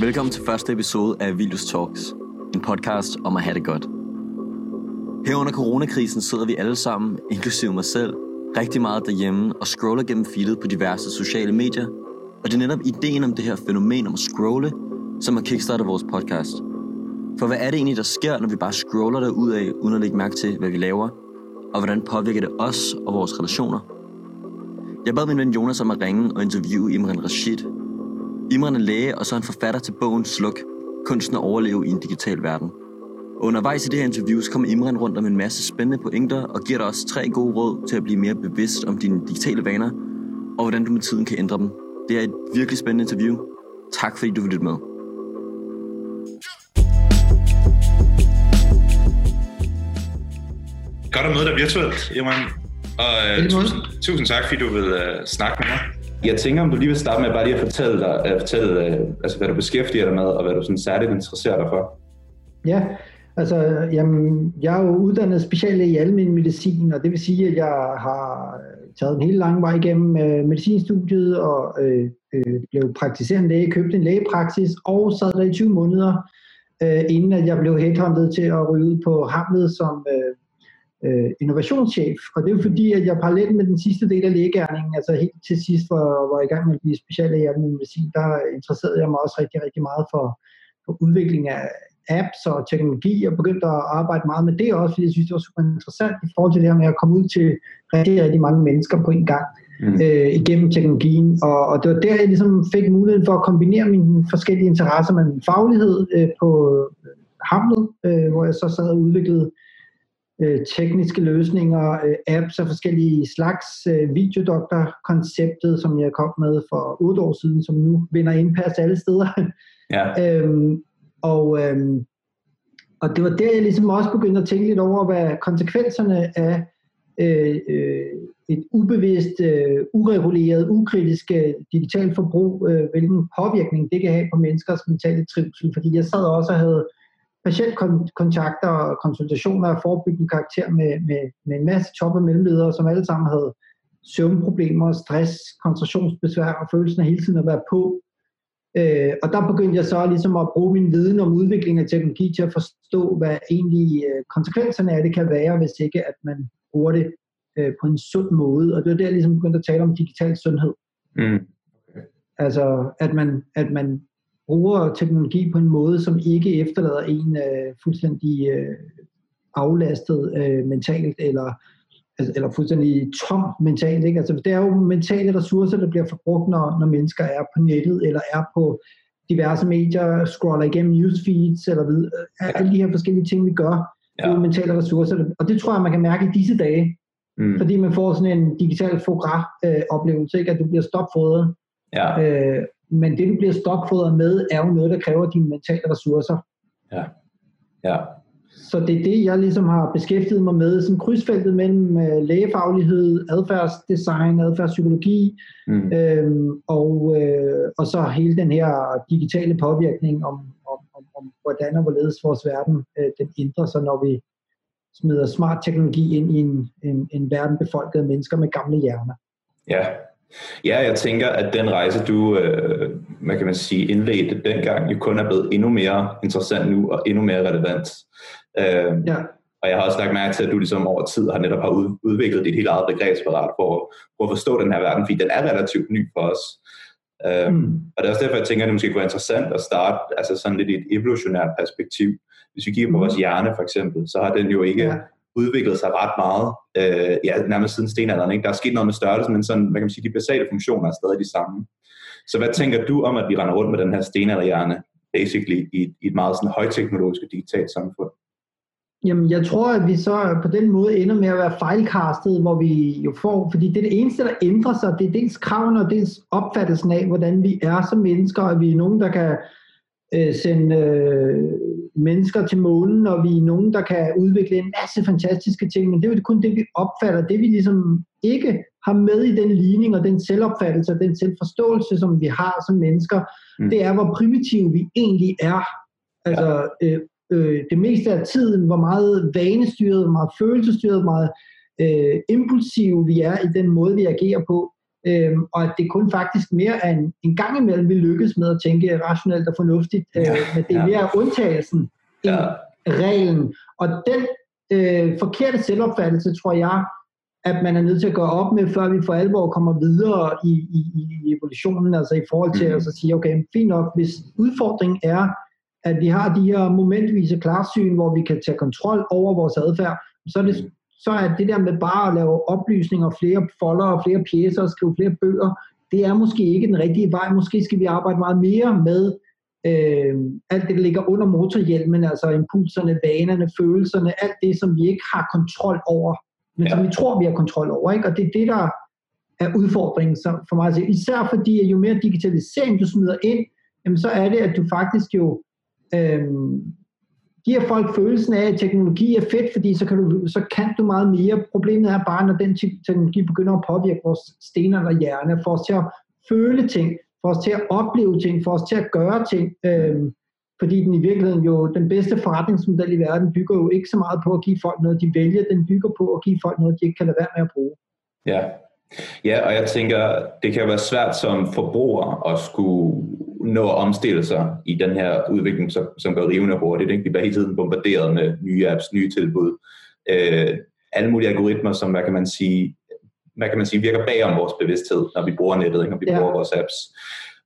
Velkommen til første episode af Vildus Talks, en podcast om at have det godt. Her under coronakrisen sidder vi alle sammen, inklusive mig selv, rigtig meget derhjemme og scroller gennem feedet på diverse sociale medier. Og det er netop ideen om det her fænomen om at scrolle, som har kickstartet vores podcast. For hvad er det egentlig, der sker, når vi bare scroller derud af, uden at lægge mærke til, hvad vi laver? Og hvordan påvirker det os og vores relationer? Jeg bad min ven Jonas om at ringe og interviewe Imran Rashid. Imran er læge, og så er han forfatter til bogen Sluk, kunsten at overleve i en digital verden. Og undervejs i det her interview, så kommer Imran rundt om en masse spændende pointer og giver dig også tre gode råd til at blive mere bevidst om dine digitale vaner, og hvordan du med tiden kan ændre dem. Det er et virkelig spændende interview. Tak fordi du vil lytte med. Godt at møde dig virtuelt, Imran. Og uh, tusind, tusind tak, fordi du vil uh, snakke med mig. Jeg tænker, om du lige vil starte med bare lige at fortælle, dig, at fortælle øh, altså, hvad du beskæftiger dig med, og hvad du sådan særligt interesserer dig for. Ja, altså, jamen, jeg er jo uddannet speciallæge i almen medicin, og det vil sige, at jeg har øh, taget en helt lang vej igennem øh, medicinstudiet, og øh, øh, blev praktiserende læge, købte en lægepraksis, og sad der i 20 måneder, øh, inden at jeg blev headhunted til at ryge ud på Hamlet som øh, øh, innovationschef. Og det er jo fordi, at jeg parallelt med den sidste del af lægegærningen, altså helt til sidst, hvor jeg var i gang med at blive speciallæge i medicin, der interesserede jeg mig også rigtig, rigtig meget for, for udvikling af apps og teknologi, og begyndte at arbejde meget med det også, fordi jeg synes, det var super interessant i forhold til det her med at komme ud til rigtig, rigtig mange mennesker på en gang mm. øh, igennem teknologien. Og, og det var der, jeg ligesom fik muligheden for at kombinere mine forskellige interesser med min faglighed øh, på Hamlet, øh, hvor jeg så sad og udviklede øh, tekniske løsninger, øh, apps af forskellige slags, øh, videodoktor-konceptet, som jeg kom med for otte år siden, som nu vinder indpas alle steder. Ja. øhm, og, øhm, og det var der, jeg ligesom også begyndte at tænke lidt over, hvad konsekvenserne af øh, øh, et ubevidst, øh, ureguleret, ukritisk øh, digitalt forbrug, øh, hvilken påvirkning det kan have på menneskers mentale trivsel. Fordi jeg sad også og havde patientkontakter og konsultationer af forebyggende karakter med, med, med en masse top- og mellemledere, som alle sammen havde søvnproblemer, stress, koncentrationsbesvær og følelsen af hele tiden at være på. Øh, og der begyndte jeg så ligesom at bruge min viden om udvikling af teknologi til at forstå, hvad egentlig øh, konsekvenserne af det kan være, hvis ikke at man bruger det øh, på en sund måde. Og det var der, jeg ligesom begyndte at tale om digital sundhed. Mm. Altså, at man, at man bruger teknologi på en måde, som ikke efterlader en øh, fuldstændig øh, aflastet øh, mentalt, eller, altså, eller fuldstændig tom mentalt. Ikke? Altså, det er jo mentale ressourcer, der bliver forbrugt, når, når mennesker er på nettet, eller er på diverse medier, scroller igennem newsfeeds, eller ved, ja. alle de her forskellige ting, vi gør, ja. det er mentale ressourcer. Og det tror jeg, man kan mærke i disse dage, mm. fordi man får sådan en digital fogra-oplevelse, ikke? at du bliver stopfodret. Ja. Øh, men det, du bliver stokfodret med, er jo noget, der kræver dine mentale ressourcer. Ja. Ja. Så det er det, jeg ligesom har beskæftiget mig med, sådan krydsfeltet mellem øh, lægefaglighed, adfærdsdesign, adfærdspsykologi, mm. øhm, og, øh, og så hele den her digitale påvirkning om, om, om, om hvordan og hvorledes vores verden øh, den ændrer sig, når vi smider smart teknologi ind i en, en, en verden befolket af mennesker med gamle hjerner. Ja, Ja, jeg tænker, at den rejse, du, øh, hvad kan man sige, indledte dengang, jo kun er blevet endnu mere interessant nu, og endnu mere relevant. Øh, ja. Og jeg har også lagt mærke til, at du ligesom over tid har netop har udviklet dit helt eget begrebsparat for, for at forstå den her verden, fordi den er relativt ny for os. Øh, mm. Og det er også derfor, jeg tænker, at det måske kunne være interessant at starte altså sådan lidt i et evolutionært perspektiv. Hvis vi kigger på mm. vores hjerne for eksempel, så har den jo ikke ja udviklet sig ret meget, øh, ja, nærmest siden stenalderen. Ikke? Der er sket noget med størrelsen, men sådan, hvad kan man sige, de basale funktioner er stadig de samme. Så hvad tænker du om, at vi render rundt med den her stenalderhjerne, basically, i, i et meget sådan højteknologisk og digitalt samfund? Jamen, jeg tror, at vi så på den måde ender med at være fejlkastet, hvor vi jo får, fordi det er det eneste, der ændrer sig, det er dels kravene og dels opfattelsen af, hvordan vi er som mennesker, og vi er nogen, der kan øh, sende øh, mennesker til månen, og vi er nogen, der kan udvikle en masse fantastiske ting, men det er jo kun det, vi opfatter. Det vi ligesom ikke har med i den ligning og den selvopfattelse og den selvforståelse, som vi har som mennesker, mm. det er, hvor primitive vi egentlig er. Altså, øh, øh, det meste af tiden, hvor meget vanestyret, hvor meget følelsestyret, hvor meget øh, impulsive vi er i den måde, vi agerer på. Øhm, og at det kun faktisk mere er en, en gang imellem, vi lykkes med at tænke rationelt og fornuftigt, øh, ja, men det er ja. mere undtagelsen end ja. reglen. Og den øh, forkerte selvopfattelse, tror jeg, at man er nødt til at gøre op med, før vi for alvor kommer videre i, i, i evolutionen, altså i forhold til mm. at sige, okay, fint nok, hvis udfordringen er, at vi har de her momentvise klarsyn, hvor vi kan tage kontrol over vores adfærd, så er det så er det der med bare at lave oplysninger, flere folder og flere pjæser og skrive flere bøger, det er måske ikke den rigtige vej. Måske skal vi arbejde meget mere med øh, alt det, der ligger under motorhjelmen, altså impulserne, vanerne, følelserne, alt det, som vi ikke har kontrol over, men ja. som vi tror, vi har kontrol over. Ikke? Og det er det, der er udfordringen for mig. Især fordi, at jo mere digitalisering du smider ind, jamen så er det, at du faktisk jo øh, giver folk følelsen af, at teknologi er fedt, fordi så kan, du, så kan du meget mere. Problemet er bare, når den teknologi begynder at påvirke vores stener og hjerne, får os til at føle ting, får os til at opleve ting, får os til at gøre ting. Øhm, fordi den i virkeligheden jo, den bedste forretningsmodel i verden bygger jo ikke så meget på at give folk noget, de vælger, den bygger på at give folk noget, de ikke kan lade være med at bruge. Ja, ja og jeg tænker, det kan være svært som forbruger at skulle nå at omstille sig i den her udvikling, som, som går rivende hurtigt. Ikke? Vi bliver hele tiden bombarderet med nye apps, nye tilbud. Øh, alle mulige algoritmer, som, hvad kan man sige, hvad kan man sige, virker bag om vores bevidsthed, når vi bruger nettet, ikke? når vi ja. bruger vores apps.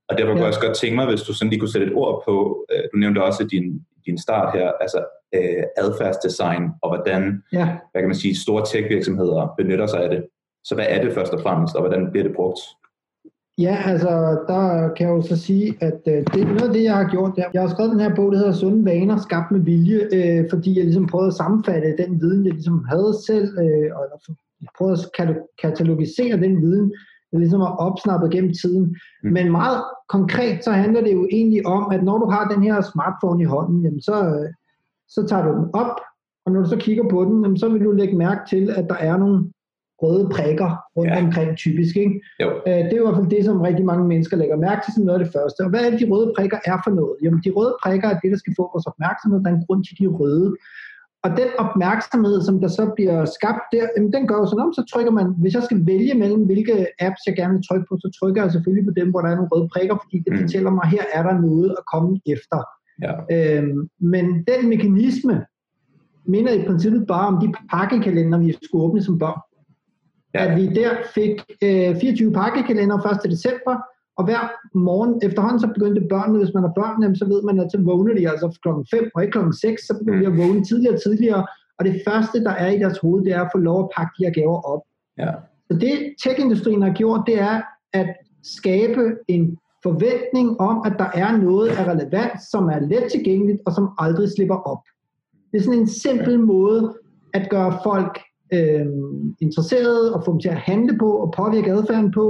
Og derfor ja. kunne jeg også godt tænke mig, hvis du sådan lige kunne sætte et ord på, øh, du nævnte også din, din start her, altså øh, adfærdsdesign, og hvordan, ja. hvad kan man sige, store tech-virksomheder benytter sig af det. Så hvad er det først og fremmest, og hvordan bliver det brugt? Ja, altså der kan jeg jo så sige, at øh, det er noget af det, jeg har gjort. Der. Jeg har skrevet den her bog, der hedder Sunde Vaner, skabt med vilje, øh, fordi jeg ligesom prøvede at sammenfatte den viden, jeg ligesom havde selv, øh, og jeg prøvede at katalogisere den viden, jeg ligesom har opsnappet gennem tiden. Mm. Men meget konkret, så handler det jo egentlig om, at når du har den her smartphone i hånden, jamen så, øh, så tager du den op, og når du så kigger på den, jamen så vil du lægge mærke til, at der er nogle røde prikker rundt ja. omkring typisk. Ikke? Jo. Øh, det er i hvert fald det, som rigtig mange mennesker lægger mærke til som noget af det første. Og hvad er det, de røde prikker er for noget? Jamen, de røde prikker er det, der skal få vores opmærksomhed. Der er en grund til, de røde. Og den opmærksomhed, som der så bliver skabt der, jamen, den gør jo sådan om, så trykker man, hvis jeg skal vælge mellem, hvilke apps jeg gerne vil trykke på, så trykker jeg selvfølgelig på dem, hvor der er nogle røde prikker, fordi det mm. fortæller mig, her er der noget at komme efter. Ja. Øhm, men den mekanisme minder i princippet bare om de pakkekalender, vi skulle åbne som børn ja. at vi der fik øh, 24 pakkekalender 1. december, og hver morgen efterhånden så begyndte børnene, hvis man har børn, så ved man, at så vågner de altså klokken 5 og ikke klokken 6, så begynder de at vågne tidligere og tidligere, og det første, der er i deres hoved, det er at få lov at pakke de her gaver op. Ja. Så det tech-industrien har gjort, det er at skabe en forventning om, at der er noget af relevans, som er let tilgængeligt og som aldrig slipper op. Det er sådan en simpel måde at gøre folk øh, interesserede og få dem til at handle på og påvirke adfærden på.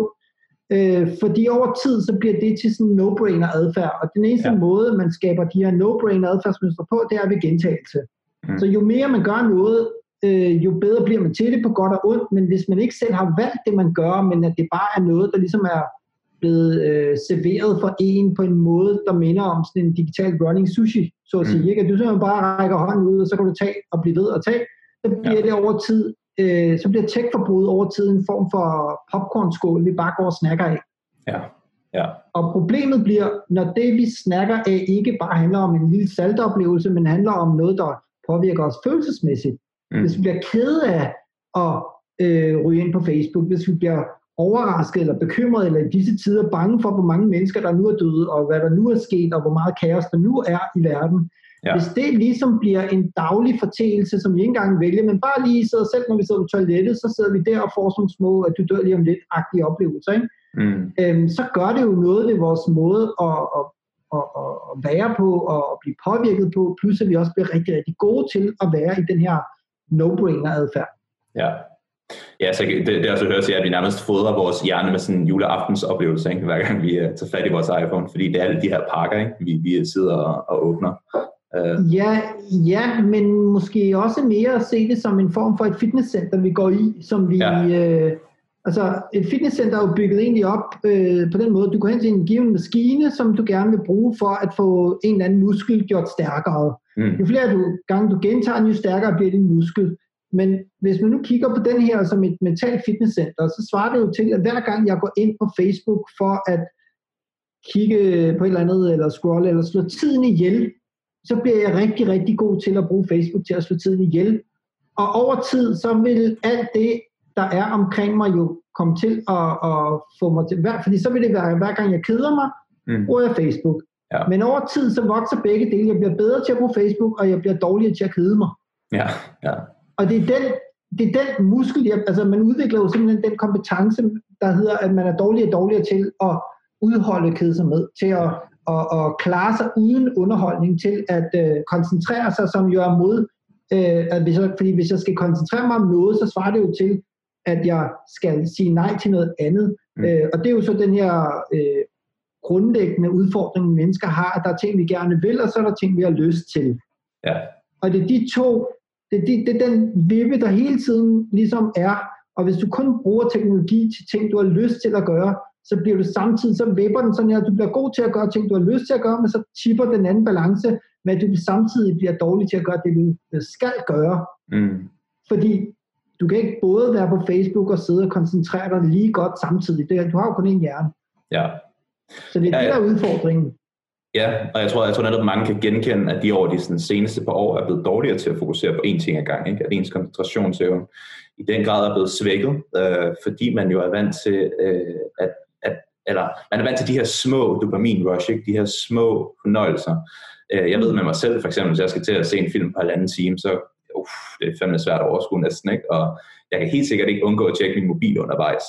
Øh, fordi over tid, så bliver det til sådan en no-brainer adfærd. Og den eneste ja. måde, man skaber de her no-brainer adfærdsmønstre på, det er ved gentagelse. Mm. Så jo mere man gør noget, øh, jo bedre bliver man til det på godt og ondt. Men hvis man ikke selv har valgt det, man gør, men at det bare er noget, der ligesom er blevet øh, serveret for en på en måde, der minder om sådan en digital running sushi, så at sige. Mm. Ikke? At du simpelthen bare rækker hånden ud, og så kan du tage og blive ved at tage så bliver ja. det over tid, øh, så bliver tech-forbruget over tid en form for popcornskål, vi bare går og snakker af. Ja. Ja. Og problemet bliver, når det vi snakker af ikke bare handler om en lille saltoplevelse, men handler om noget, der påvirker os følelsesmæssigt. Mm. Hvis vi bliver ked af at øh, ryge ind på Facebook, hvis vi bliver overrasket eller bekymret, eller i disse tider bange for, hvor mange mennesker, der nu er døde, og hvad der nu er sket, og hvor meget kaos der nu er i verden, Ja. Hvis det ligesom bliver en daglig fortælelse, som vi ikke engang vælger, men bare lige sidder selv, når vi sidder på toilettet, så sidder vi der og får sådan små, at du dør lige om lidt-agtige oplevelser, ikke? Mm. Øhm, så gør det jo noget ved vores måde at, at, at, at, at være på og at blive påvirket på, plus at vi også bliver rigtig, rigtig gode til at være i den her no-brainer adfærd. Ja, Ja, så det, det er også hørt til, at vi nærmest fodrer vores hjerne med sådan en juleaftens oplevelse, ikke? hver gang vi uh, tager fat i vores iPhone, fordi det er alle de her pakker, ikke? Vi, vi sidder og, og åbner. Uh. Ja, ja, men måske også mere at se det som en form for et fitnesscenter, vi går i, som vi... Ja. Øh, altså, et fitnesscenter er jo bygget egentlig op øh, på den måde, du går hen til en given maskine, som du gerne vil bruge for at få en eller anden muskel gjort stærkere. Mm. Jo flere du, gange du gentager den, jo stærkere bliver din muskel. men hvis man nu kigger på den her som et mentalt fitnesscenter, så svarer det jo til, at hver gang jeg går ind på Facebook for at kigge på et eller andet, eller scrolle, eller slå tiden ihjel, så bliver jeg rigtig, rigtig god til at bruge Facebook til at slå tiden ihjel. Og over tid, så vil alt det, der er omkring mig, jo komme til at, at få mig til, fordi så vil det være, hver gang jeg keder mig, mm. bruger jeg Facebook. Ja. Men over tid, så vokser begge dele. Jeg bliver bedre til at bruge Facebook, og jeg bliver dårligere til at kede mig. Ja, ja. Og det er den, det er den muskel, jeg, altså man udvikler jo simpelthen den kompetence, der hedder, at man er dårligere og dårligere til at udholde kedsomhed, til at, at, at klare sig uden underholdning, til at uh, koncentrere sig, som jo er mod, uh, at hvis jeg, fordi hvis jeg skal koncentrere mig om noget, så svarer det jo til, at jeg skal sige nej til noget andet. Mm. Uh, og det er jo så den her uh, grundlæggende udfordring, mennesker har, at der er ting, vi gerne vil, og så er der ting, vi har lyst til. Ja. Og det er de to, det er, de, det er den vippe, der hele tiden ligesom er, og hvis du kun bruger teknologi til ting, du har lyst til at gøre, så bliver du samtidig, så vipper den sådan her, at du bliver god til at gøre ting, du har lyst til at gøre, men så tipper den anden balance at du samtidig bliver dårlig til at gøre det, du skal gøre. Mm. Fordi du kan ikke både være på Facebook og sidde og koncentrere dig lige godt samtidig. Det, du har jo kun en hjerne. Ja. Så det er ja, det, der er udfordringen. Ja, og jeg tror, jeg tror netop, mange kan genkende, at de over de sådan, seneste par år er blevet dårligere til at fokusere på én ting ad gang. Ikke? At ens koncentrationsevne i den grad er blevet svækket, øh, fordi man jo er vant til, øh, at, at, eller man er vant til de her små dopamin rush, ikke? de her små fornøjelser. Øh, jeg ved med mig selv, for eksempel, hvis jeg skal til at se en film på halvanden time, så uff, det er fandme svært at overskue næsten, ikke? og jeg kan helt sikkert ikke undgå at tjekke min mobil undervejs.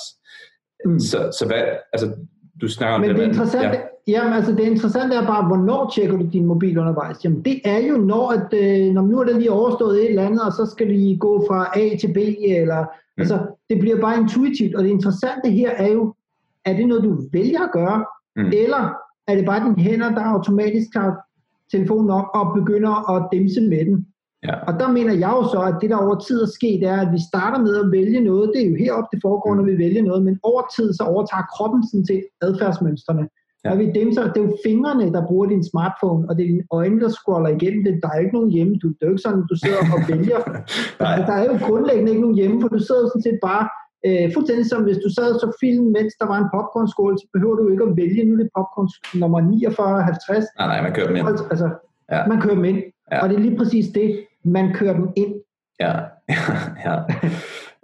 Mm. Så, så hvad, altså, du snakker om Men det, det interessante, ja. Jamen, altså det interessante er bare, hvornår tjekker du din mobil undervejs? Jamen det er jo, når, at, øh, når nu er det lige overstået et eller andet, og så skal de gå fra A til B, eller, mm. altså det bliver bare intuitivt, og det interessante her er jo, er det noget, du vælger at gøre, mm. eller er det bare dine hænder, der automatisk tager telefonen op og begynder at dæmse med den? Ja. Og der mener jeg jo så, at det der over tid er sket, er, at vi starter med at vælge noget. Det er jo heroppe, det foregår, når vi vælger noget, men over tid så overtager kroppen sådan set adfærdsmønstrene. Ja. Og vi dem, så, det er jo fingrene, der bruger din smartphone, og det er dine øjne, der scroller igennem det. Der er ikke nogen hjemme. Du, det er jo ikke sådan, du sidder og vælger. der, der er jo grundlæggende ikke nogen hjemme, for du sidder sådan set bare øh, fuldstændig som hvis du sad og så film, mens der var en popcornskål, så behøver du ikke at vælge, nu er det popcorn nummer 49, 50. Nej, nej, man kører dem ind. Altså, ja. man kører dem ind. Ja. Og det er lige præcis det, man kører dem ind. Ja, ja,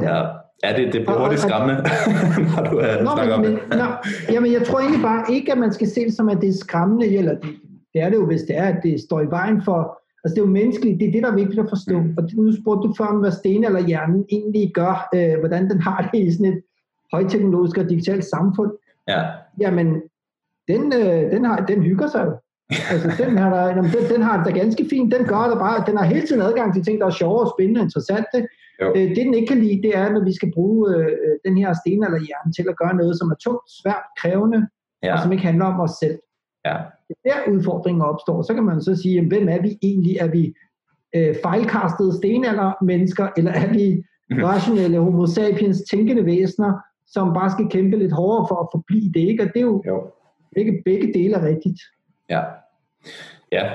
ja. Ja, det, det bliver hurtigt skræmmende, når du uh, nå, snakker men, om det. nå, jamen, jeg tror egentlig bare ikke, at man skal se det som, at det er skræmmende, eller det, det er det jo, hvis det er, at det står i vejen for, altså det er jo menneskeligt, det er det, der er vigtigt at forstå. Mm. Og nu spurgte du før om, hvad sten eller hjernen egentlig gør, øh, hvordan den har det i sådan et højteknologisk og digitalt samfund. Ja. Jamen, den, øh, den, har, den hygger sig jo. altså, den, har der, jamen, den, den har det da ganske fint. Den gør det bare. Den har hele tiden adgang til ting, der er sjove, spændende og interessante. Øh, det den ikke kan lide, det er, når vi skal bruge øh, den her sten eller hjerne til at gøre noget, som er tungt, svært, krævende, ja. og som ikke handler om os selv. Ja. Det er der udfordringen opstår. Så kan man så sige, jamen, hvem er vi egentlig? Er vi øh, fejlkastede stenalder mennesker, eller er vi mhm. rationelle homo sapiens tænkende væsener, som bare skal kæmpe lidt hårdere for at forblive det, ikke? Og det er jo, jo. Begge, begge dele er rigtigt. Ja. Ja,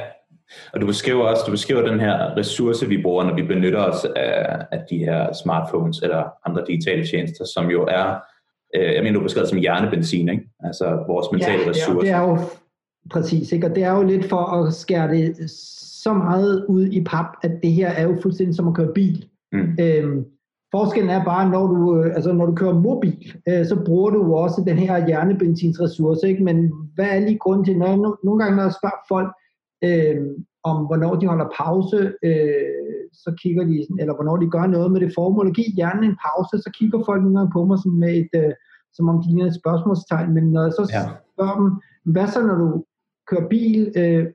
og du beskriver også, du beskriver den her ressource, vi bruger, når vi benytter os af, af de her smartphones eller andre digitale tjenester, som jo er, øh, jeg mener, du beskriver som hjernebenzin, ikke? Altså vores mentale ja, ressourcer. Ja, det er jo præcis, ikke? Og det er jo lidt for at skære det så meget ud i pap, at det her er jo fuldstændig som at køre bil. Mm. Øhm, forskellen er bare, når du, øh, altså når du kører mobil, øh, så bruger du også den her hjernebenzinsressource, ikke? Men hvad er lige grunden til, når nogle gange, når jeg spørger folk, øh, om hvornår de holder pause, øh, så kigger de, eller hvornår de gør noget med det formål at give hjernen en pause, så kigger folk nogle gange på mig sådan med et, øh, som om de ligner et spørgsmålstegn, men når jeg så ja. spørger dem, hvad så når du kører bil, øh,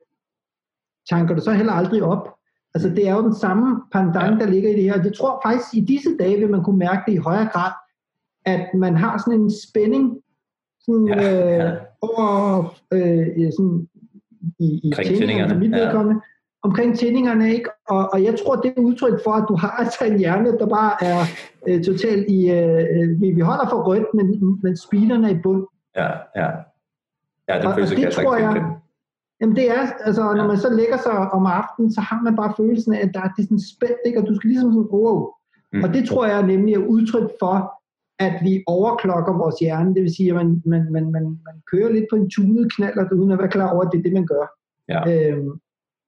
tanker du så heller aldrig op? Altså det er jo den samme pandang, der ligger i det her. Jeg tror faktisk, i disse dage vil man kunne mærke det i højere grad, at man har sådan en spænding sådan, ja, ja. Øh, over øh, sådan, i, i tændingerne, mit ja. omkring tændingerne, ikke? Og, og jeg tror, det er udtryk for, at du har altså en hjerne, der bare er øh, totalt i, øh, vi, vi holder for rødt, men, men speederne er i bund. Ja, ja. Ja, det, og, og det tror jeg, Jamen det er, altså når man så lægger sig om aftenen, så har man bare følelsen af, at der er det sådan spændt, ikke? og du skal ligesom sådan, wow, Mm. Og det tror jeg nemlig er udtryk for, at vi overklokker vores hjerne. Det vil sige, at man, man, man, man, man kører lidt på en tunet knald, uden at være klar over, at det er det, man gør. Ja. Øhm,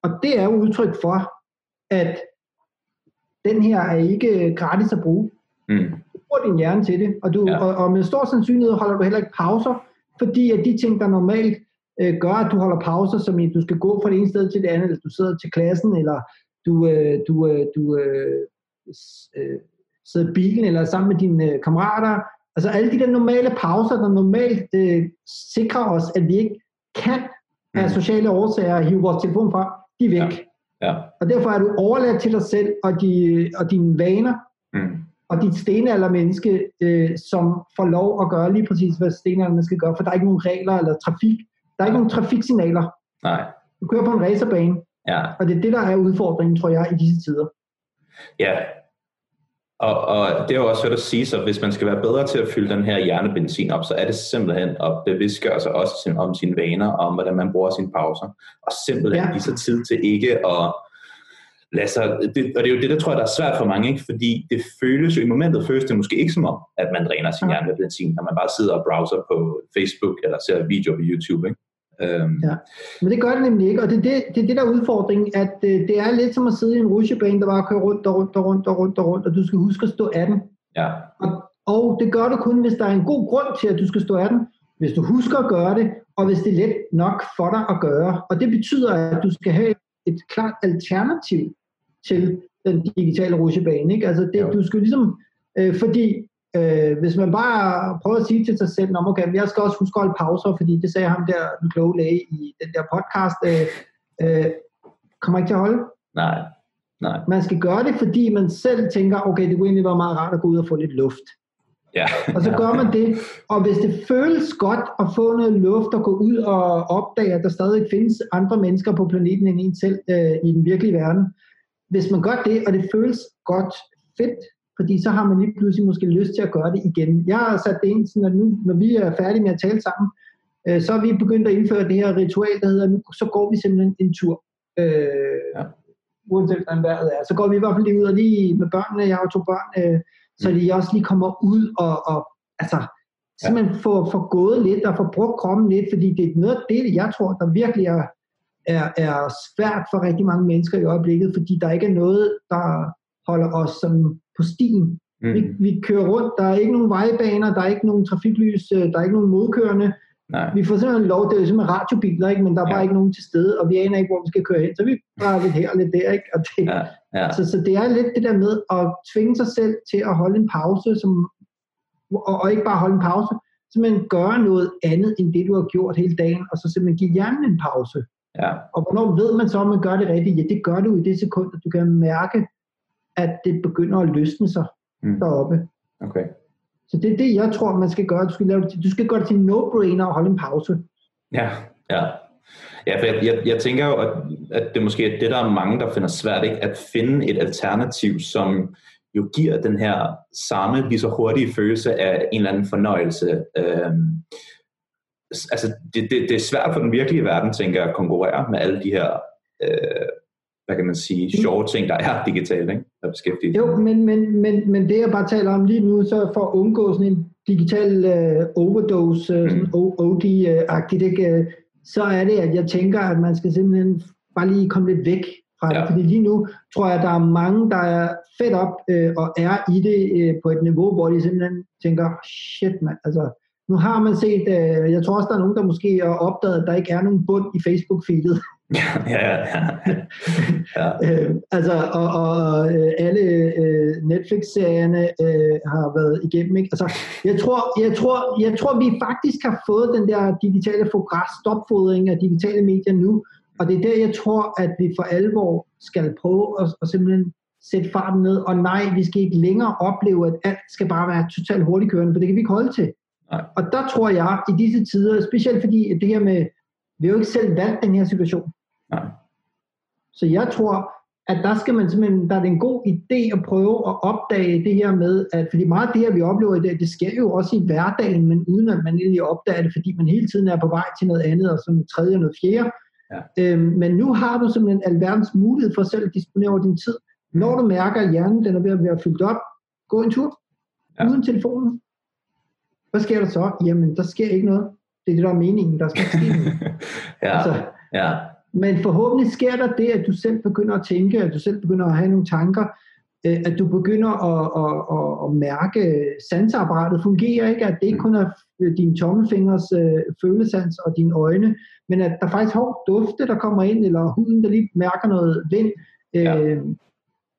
og det er jo udtryk for, at den her er ikke gratis at bruge. Mm. Du bruger din hjerne til det, og, du, ja. og, og med stor sandsynlighed holder du heller ikke pauser, fordi at de ting, der normalt øh, gør, at du holder pauser, som i, du skal gå fra det ene sted til det andet, eller du sidder til klassen, eller du, øh, du, øh, du øh, øh, sidder i bilen, eller sammen med dine øh, kammerater. Altså alle de der normale pauser, der normalt øh, sikrer os, at vi ikke kan af mm. sociale årsager hive vores telefon fra, de er væk. Ja. Ja. Og derfor er du overladt til dig selv og, de, og dine vaner, Mm. Og dit stenaldermenneske, øh, som får lov at gøre lige præcis, hvad stenalderne skal gøre, for der er ikke nogen regler eller trafik. Der er ikke nogen trafiksignaler. Nej. Du kører på en racerbane, Ja. og det er det, der er udfordringen, tror jeg, i disse tider. Ja. Og, og det er jo også hørt at sige, så hvis man skal være bedre til at fylde den her hjernebenzin op, så er det simpelthen at bevidstgøre sig også om sine vaner, og om hvordan man bruger sine pauser. Og simpelthen Ja. give sig tid til ikke at lade sig, det, og det er jo det, der tror jeg, der er svært for mange, ikke? fordi det føles jo, i momentet føles det måske ikke som om, at man dræner sin Ja. hjernebenzin, når man bare sidder og browser på Facebook, eller ser videoer på YouTube, ikke? Øhm, Ja. Men det gør det nemlig ikke, og det er det, det, er det der er udfordringen, at øh, det er lidt som at sidde i en rutsjebane, der bare kører rundt og rundt og rundt og rundt og rundt, og du skal huske at stå af den. ja, Og, og det gør du kun, hvis der er en god grund til, at du skal stå af den, hvis du husker at gøre det, og hvis det er let nok for dig at gøre. Og det betyder, at du skal have et klart alternativ til den digitale rutsjebane. Ikke? Altså det, Jo. du skal ligesom, øh, fordi øh, hvis man bare prøver at sige til sig selv, Nå, okay, jeg skal også huske at holde pauser, fordi det sagde ham der, den kloge læge i den der podcast, øh, øh, kommer ikke til at holde. nej, nej, Man skal gøre det, fordi man selv tænker, okay, det kunne egentlig være meget rart at gå ud og få lidt luft. ja. Og så gør man det, og hvis det føles godt at få noget luft og gå ud og opdage, at der stadig findes andre mennesker på planeten end en selv øh, i den virkelige verden. Hvis man gør det, og det føles godt, fedt, fordi så har man lige pludselig måske lyst til at gøre det igen. Jeg har sat det ind, sådan at nu, når vi er færdige med at tale sammen, øh, så er vi begyndt at indføre det her ritual, der hedder, nu så går vi simpelthen en tur. Øh, Ja. Uanset hvordan vejret er. Så går vi i hvert fald lige ud og lige med børnene, jeg har to børn, øh, så de også lige kommer ud og, og altså, simpelthen få, få gået lidt og få brugt kroppen lidt, fordi det er noget af det, jeg tror, der virkelig er, er, er svært for rigtig mange mennesker i øjeblikket, fordi der ikke er noget, der holder os sådan på stien. Mm. Vi, vi kører rundt, der er ikke nogen vejbaner, der er ikke nogen trafiklys, øh, der er ikke nogen modkørende. Nej. Vi får simpelthen lov, det er jo simpelthen radiobiler, ikke? men der er bare Ja. ikke nogen til stede, og vi aner ikke, hvor vi skal køre hen, så vi drejer lidt her og lidt der. Ikke? Og det, Ja, ja, så, så det er lidt det der med at tvinge sig selv til at holde en pause, som, og, og ikke bare holde en pause, simpelthen gøre noget andet, end det du har gjort hele dagen, og så simpelthen give hjernen en pause. Ja, Og hvornår ved man så, om man gør det rigtigt? Ja, det gør du i det sekund, at du kan mærke, at det begynder at løsne sig Mm. deroppe. okay. Så det er det, jeg tror, man skal gøre. Du skal, lave du skal gøre det til no-brainer og holde en pause. Ja, ja. Ja, for jeg, jeg, jeg tænker jo, at, at det måske er det, der er mange, der finder svært, ikke? at finde et alternativ, som jo giver den her samme, lige så hurtige følelse af en eller anden fornøjelse. Øhm, altså, det, det, det er svært for den virkelige verden, tænker jeg, at konkurrere med alle de her, øh, hvad kan man sige, sjove ting, der er digitalt, ikke? Der beskæftiger Jo, men, men, men, men det jeg bare taler om lige nu, så for at undgå sådan en digital øh, overdose, øh, sådan OD-agtigt, ikke, øh, så er det, at jeg tænker, at man skal simpelthen bare lige komme lidt væk fra det. Ja. Fordi lige nu tror jeg, at der er mange, der er fedt op øh, og er i det øh, på et niveau, hvor de simpelthen tænker, shit mand, altså nu har man set, øh, jeg tror også, der er nogen, der måske har opdaget, at der ikke er nogen bund i Facebook-feedet. ja, ja, ja. ja. Øh, altså, og, og øh, alle øh, Netflix-serierne øh, har været igennem. Ikke? Altså, jeg, tror, jeg, tror, jeg tror, vi faktisk har fået den der digitale fogras, stopfodring af digitale medier nu, og det er der, jeg tror, at vi for alvor skal prøve at, at simpelthen sætte farten ned, og nej, vi skal ikke længere opleve, at alt skal bare være totalt hurtigkørende, for det kan vi ikke holde til. Nej. Og der tror jeg, i disse tider, specielt fordi det her med, vi har jo ikke selv valgt den her situation, Nej. så jeg tror, at der skal man simpelthen, der er det en god idé at prøve at opdage det her med, at fordi meget af det her, vi oplever i dag, det sker jo også i hverdagen, men uden at man egentlig opdager det, fordi man hele tiden er på vej til noget andet, og sådan noget tredje og noget fjerde. Ja. Øhm, men nu har du simpelthen alverdens mulighed for selv at disponere over din tid. Når du mærker, at hjernen den er ved at være fyldt op, gå en tur ja. uden telefonen. Hvad sker der så? Jamen, der sker ikke noget. Det er det, der er meningen. Der skal ske noget. ja. Altså, ja. Men forhåbentlig sker der det, at du selv begynder at tænke, at du selv begynder at have nogle tanker, øh, at du begynder at, at, at, at mærke, at sanseapparatet fungerer ikke, at det ikke kun er din tommelfingers øh, følesans og dine øjne, men at der faktisk er dufte, der kommer ind, eller huden, der lige mærker noget vind. Ja.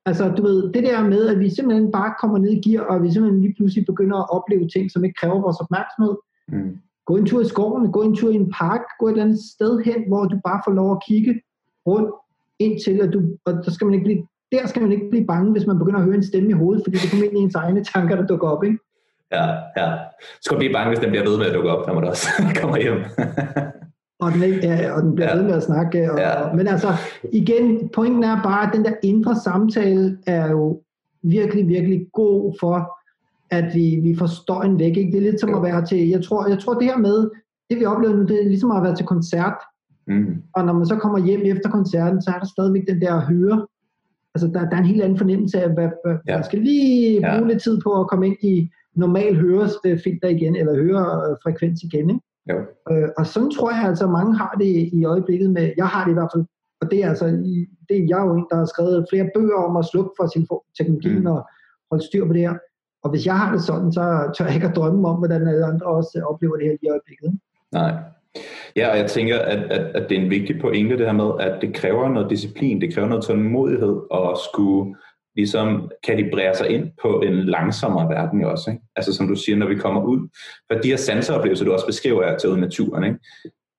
Altså, du ved, det der med, at vi simpelthen bare kommer ned i gear, og vi simpelthen lige pludselig begynder at opleve ting, som ikke kræver vores opmærksomhed. Mm. Gå en tur i skoven, gå en tur i en park, gå et eller andet sted hen, hvor du bare får lov at kigge rundt, indtil at du, og der skal man ikke blive, der skal man ikke blive bange, hvis man begynder at høre en stemme i hovedet, fordi det ind i ens egne tanker, der dukker op, ikke? Ja, ja. Så skal blive bange, hvis den bliver ved med at dukke op, når man også kommer hjem. Og den, ikke, ja, og den bliver ja. ved med at snakke. Og, ja. Men altså, igen, pointen er bare, at den der indre samtale er jo virkelig, virkelig god for, at vi, vi får støjen væk. Ikke? Det er lidt som at være til, jeg tror, jeg tror det her med, det vi oplever nu, det er ligesom at være til koncert. Mm. Og når man så kommer hjem efter koncerten, så er der stadigvæk den der høre. Altså der, der er en helt anden fornemmelse af, hvad, hvad ja. man skal lige bruge ja. lidt tid på at komme ind i normal hørefilter igen, eller hørefrekvens igen. Ikke? Ja. Øh, og sådan tror jeg altså, mange har det i øjeblikket med, jeg har det i hvert fald, og det er altså, det er jeg jo en, der har skrevet flere bøger om at slukke for sin teknologi mm. og holde styr på det her. Og hvis jeg har det sådan, så tør jeg ikke at drømme om, hvordan alle andre også oplever det her i øjeblikket. Nej. Ja, og jeg tænker, at, at, at det er en vigtig pointe, det her med, at det kræver noget disciplin, det kræver noget tålmodighed at skulle ligesom kalibrere sig ind på en langsommere verden også. Ikke? Altså som du siger, når vi kommer ud. For de her sanseroplevelser, du også beskriver er til ud i naturen, ikke?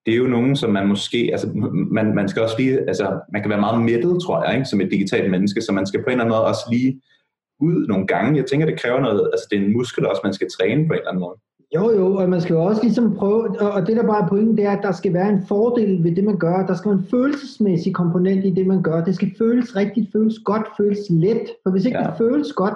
det er jo nogen, som man måske, altså man, man skal også lige, altså man kan være meget mættet, tror jeg, ikke? som et digitalt menneske, så man skal på en eller anden måde også lige ud nogle gange. Jeg tænker, det kræver noget, altså det er en muskel også, man skal træne på en eller anden måde. Jo, jo, og man skal jo også ligesom prøve, og det der bare er pointen, det er, at der skal være en fordel ved det, man gør. Der skal være en følelsesmæssig komponent i det, man gør. Det skal føles rigtigt, føles godt, føles let. For hvis ikke ja. det føles godt,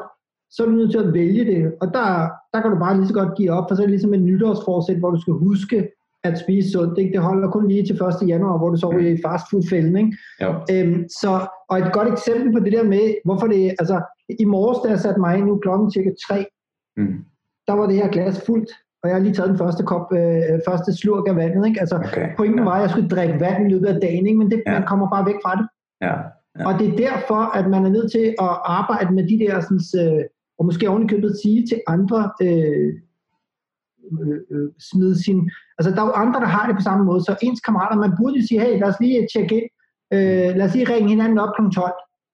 så er du nødt til at vælge det. Og der, der kan du bare lige så godt give op, for så er det ligesom en nytårsforsæt, hvor du skal huske at spise sundt. Ikke? Det holder kun lige til 1. januar, hvor du sover i fastfood-fælden. Ikke? Ja. Øhm, så, og et godt eksempel på det der med, hvorfor det, altså i morges, da jeg satte mig ind, nu klokken cirka 3, mm. der var det her glas fuldt, og jeg har lige taget den første kop, øh, første slurk af vandet. Ikke? Altså, okay. Pointen var, at jeg skulle drikke vand i løbet af dagen, ikke? men det, ja. man kommer bare væk fra det. Ja. Ja. Og det er derfor, at man er nødt til at arbejde med de der, sådan, øh, og måske ovenikøbet sige til andre, øh, øh, øh, smide sin... Altså, der er jo andre, der har det på samme måde, så ens kammerater, man burde jo sige, hey, lad os lige tjekke ind, øh, lad os lige ringe hinanden op kl. 12,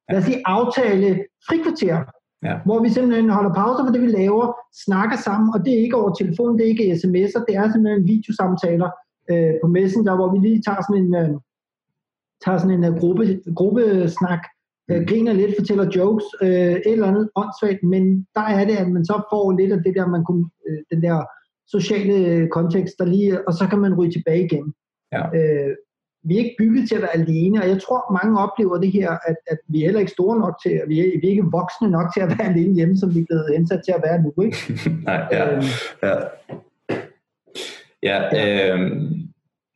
lad os lige aftale frikvarter, ja. hvor vi simpelthen holder pauser for det, vi laver, snakker sammen, og det er ikke over telefon, det er ikke sms'er, det er simpelthen videosamtaler øh, på Messenger, hvor vi lige tager sådan en, øh, tager sådan en uh, gruppe, gruppesnak, øh, mm. griner lidt, fortæller jokes, øh, et eller andet åndssvagt, men der er det, at man så får lidt af det der, man kunne, øh, den der sociale kontekst, der lige, og så kan man ryge tilbage igen. Ja. Øh, vi er ikke bygget til at være alene, og jeg tror, mange oplever det her, at, at vi er heller ikke store nok til, vi er, vi er ikke voksne nok til at være alene hjemme, som vi er blevet indsat til at være nu. Ikke? Nej, ja. Øhm, ja. Ja, øh,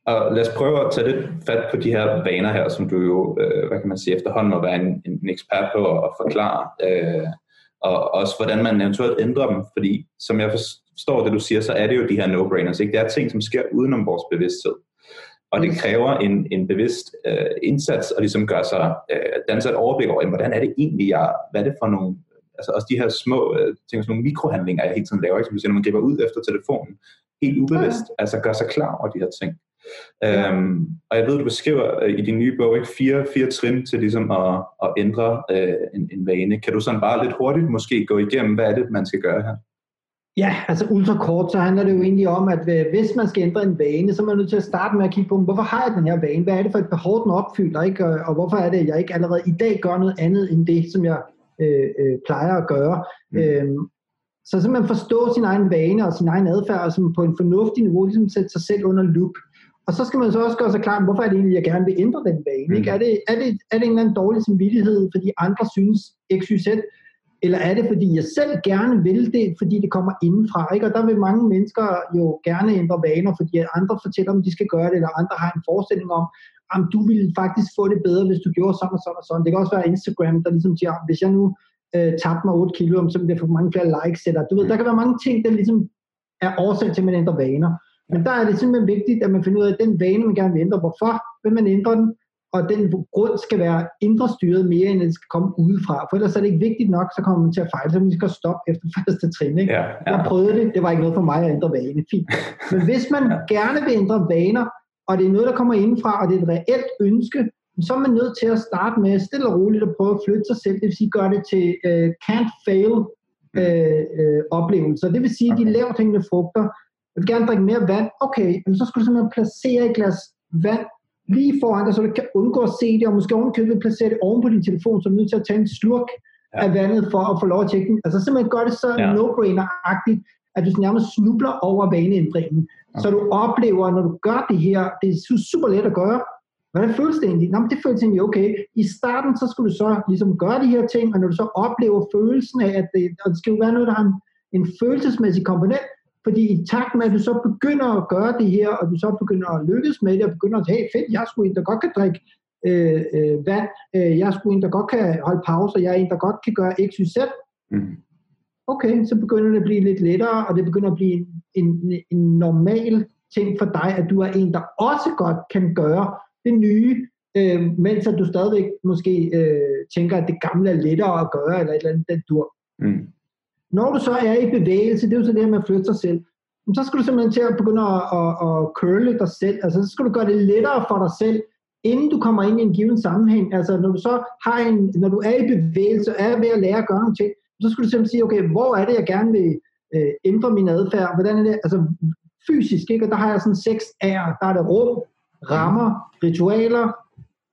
og lad os prøve at tage lidt fat på de her vaner her, som du jo, øh, hvad kan man sige, efterhånden må være en, en ekspert på at forklare, øh, og også hvordan man eventuelt ændrer dem, fordi som jeg forstår det, du siger, så er det jo de her no-brainers, ikke? Det er ting, som sker udenom vores bevidsthed. Og det kræver en, en bevidst øh, indsats at ligesom gøre sig, øh, danse et overblik over, hvordan er det egentlig, jeg, hvad er det for nogle, altså også de her små øh, ting, sådan nogle mikrohandlinger, jeg hele tiden laver, ikke? som du siger, når man griber ud efter telefonen, helt ubevidst, ja. altså gør sig klar over de her ting. Ja. Øhm, og jeg ved, du beskriver øh, i din nye bog ikke fire, fire trin til ligesom at, at ændre øh, en, en vane. Kan du sådan bare lidt hurtigt måske gå igennem, hvad er det, man skal gøre her? Ja, altså ultra kort, så handler det jo egentlig om, at øh, hvis man skal ændre en vane, så er man nødt til at starte med at kigge på, hvorfor har jeg den her vane? Hvad er det for et behov, den opfylder? Ikke? Og hvorfor er det, at jeg ikke allerede i dag gør noget andet end det, som jeg øh, øh, plejer at gøre? Mm. Øhm, så simpelthen forstå sin egen vane og sin egen adfærd, og som på en fornuftig niveau ligesom sætte sig selv under loop. Og så skal man så også gøre sig klar, hvorfor er det egentlig, jeg gerne vil ændre den vane? Ikke? Mm. Er, det, er, det, er det en eller anden dårlig samvittighed, fordi andre synes XYZ? Eller er det, fordi jeg selv gerne vil det, fordi det kommer indenfra? Ikke? Og der vil mange mennesker jo gerne ændre vaner, fordi andre fortæller dem, de skal gøre det, eller andre har en forestilling om. at du ville faktisk få det bedre, hvis du gjorde sådan og sådan og sådan. Det kan også være Instagram, der ligesom siger, hvis jeg nu øh, tabte mig 8 kilo, så vil det få mange flere likes. Eller, du ved, der kan være mange ting, der ligesom er årsag til, at man ændrer vaner. Men der er det simpelthen vigtigt, at man finder ud af, at den vane, man gerne vil ændre, hvorfor vil man ændre den, og den grund skal være indre styret mere, end den skal komme udefra. For ellers er det ikke vigtigt nok, så kommer man til at fejle, så man skal stoppe efter første trin. Ikke? Ja, ja. Jeg prøvede det, det var ikke noget for mig at ændre vane. Fint. Men hvis man ja. gerne vil ændre vaner, og det er noget, der kommer indenfra, og det er et reelt ønske, så er man nødt til at starte med stille og roligt at prøve at flytte sig selv, det vil sige gøre det til uh, can't fail uh, uh, oplevelser. Det vil sige, okay. de lavt hængende frugter, jeg vil gerne drikke mere vand, okay, men så skal du simpelthen placere et glas vand lige foran dig, så du kan undgå at se det, og måske ovenkøbet placere det oven på din telefon, så du er nødt til at tage en slurk ja. af vandet for at få lov at tjekke den. Altså simpelthen gør det så ja. no-brainer-agtigt, at du nærmest snubler over vaneændringen. Okay. Så du oplever, når du gør det her, det er super let at gøre, Hvordan føles det egentlig? Nå, det føles egentlig okay. I starten, så skulle du så ligesom gøre de her ting, og når du så oplever følelsen af, at det, og det skal jo være noget, der har en, en følelsesmæssig komponent, fordi i takt med, at du så begynder at gøre det her, og du så begynder at lykkes med det, og begynder at sige, hey fedt, jeg er sgu en, der godt kan drikke øh, øh, vand, øh, jeg er sgu en, der godt kan holde pauser, jeg er en, der godt kan gøre x, y, z. Mm. Okay, så begynder det at blive lidt lettere, og det begynder at blive en, en, en normal ting for dig, at du er en, der også godt kan gøre det nye, øh, mens at du stadigvæk måske øh, tænker, at det gamle er lettere at gøre, eller et eller andet, den dur. Mm. Når du så er i bevægelse, det er jo så det her med at flytte sig selv, så skal du simpelthen til at begynde at, at, at curle dig selv. Altså, så skal du gøre det lettere for dig selv, inden du kommer ind i en given sammenhæng. Altså, når du så har en, når du er i bevægelse er ved at lære at gøre nogle ting, så skal du simpelthen sige, okay, hvor er det, jeg gerne vil øh, ændre min adfærd? Hvordan er det? Altså, fysisk, ikke? Og der har jeg sådan seks R'er. Der er det rum, rammer, ritualer,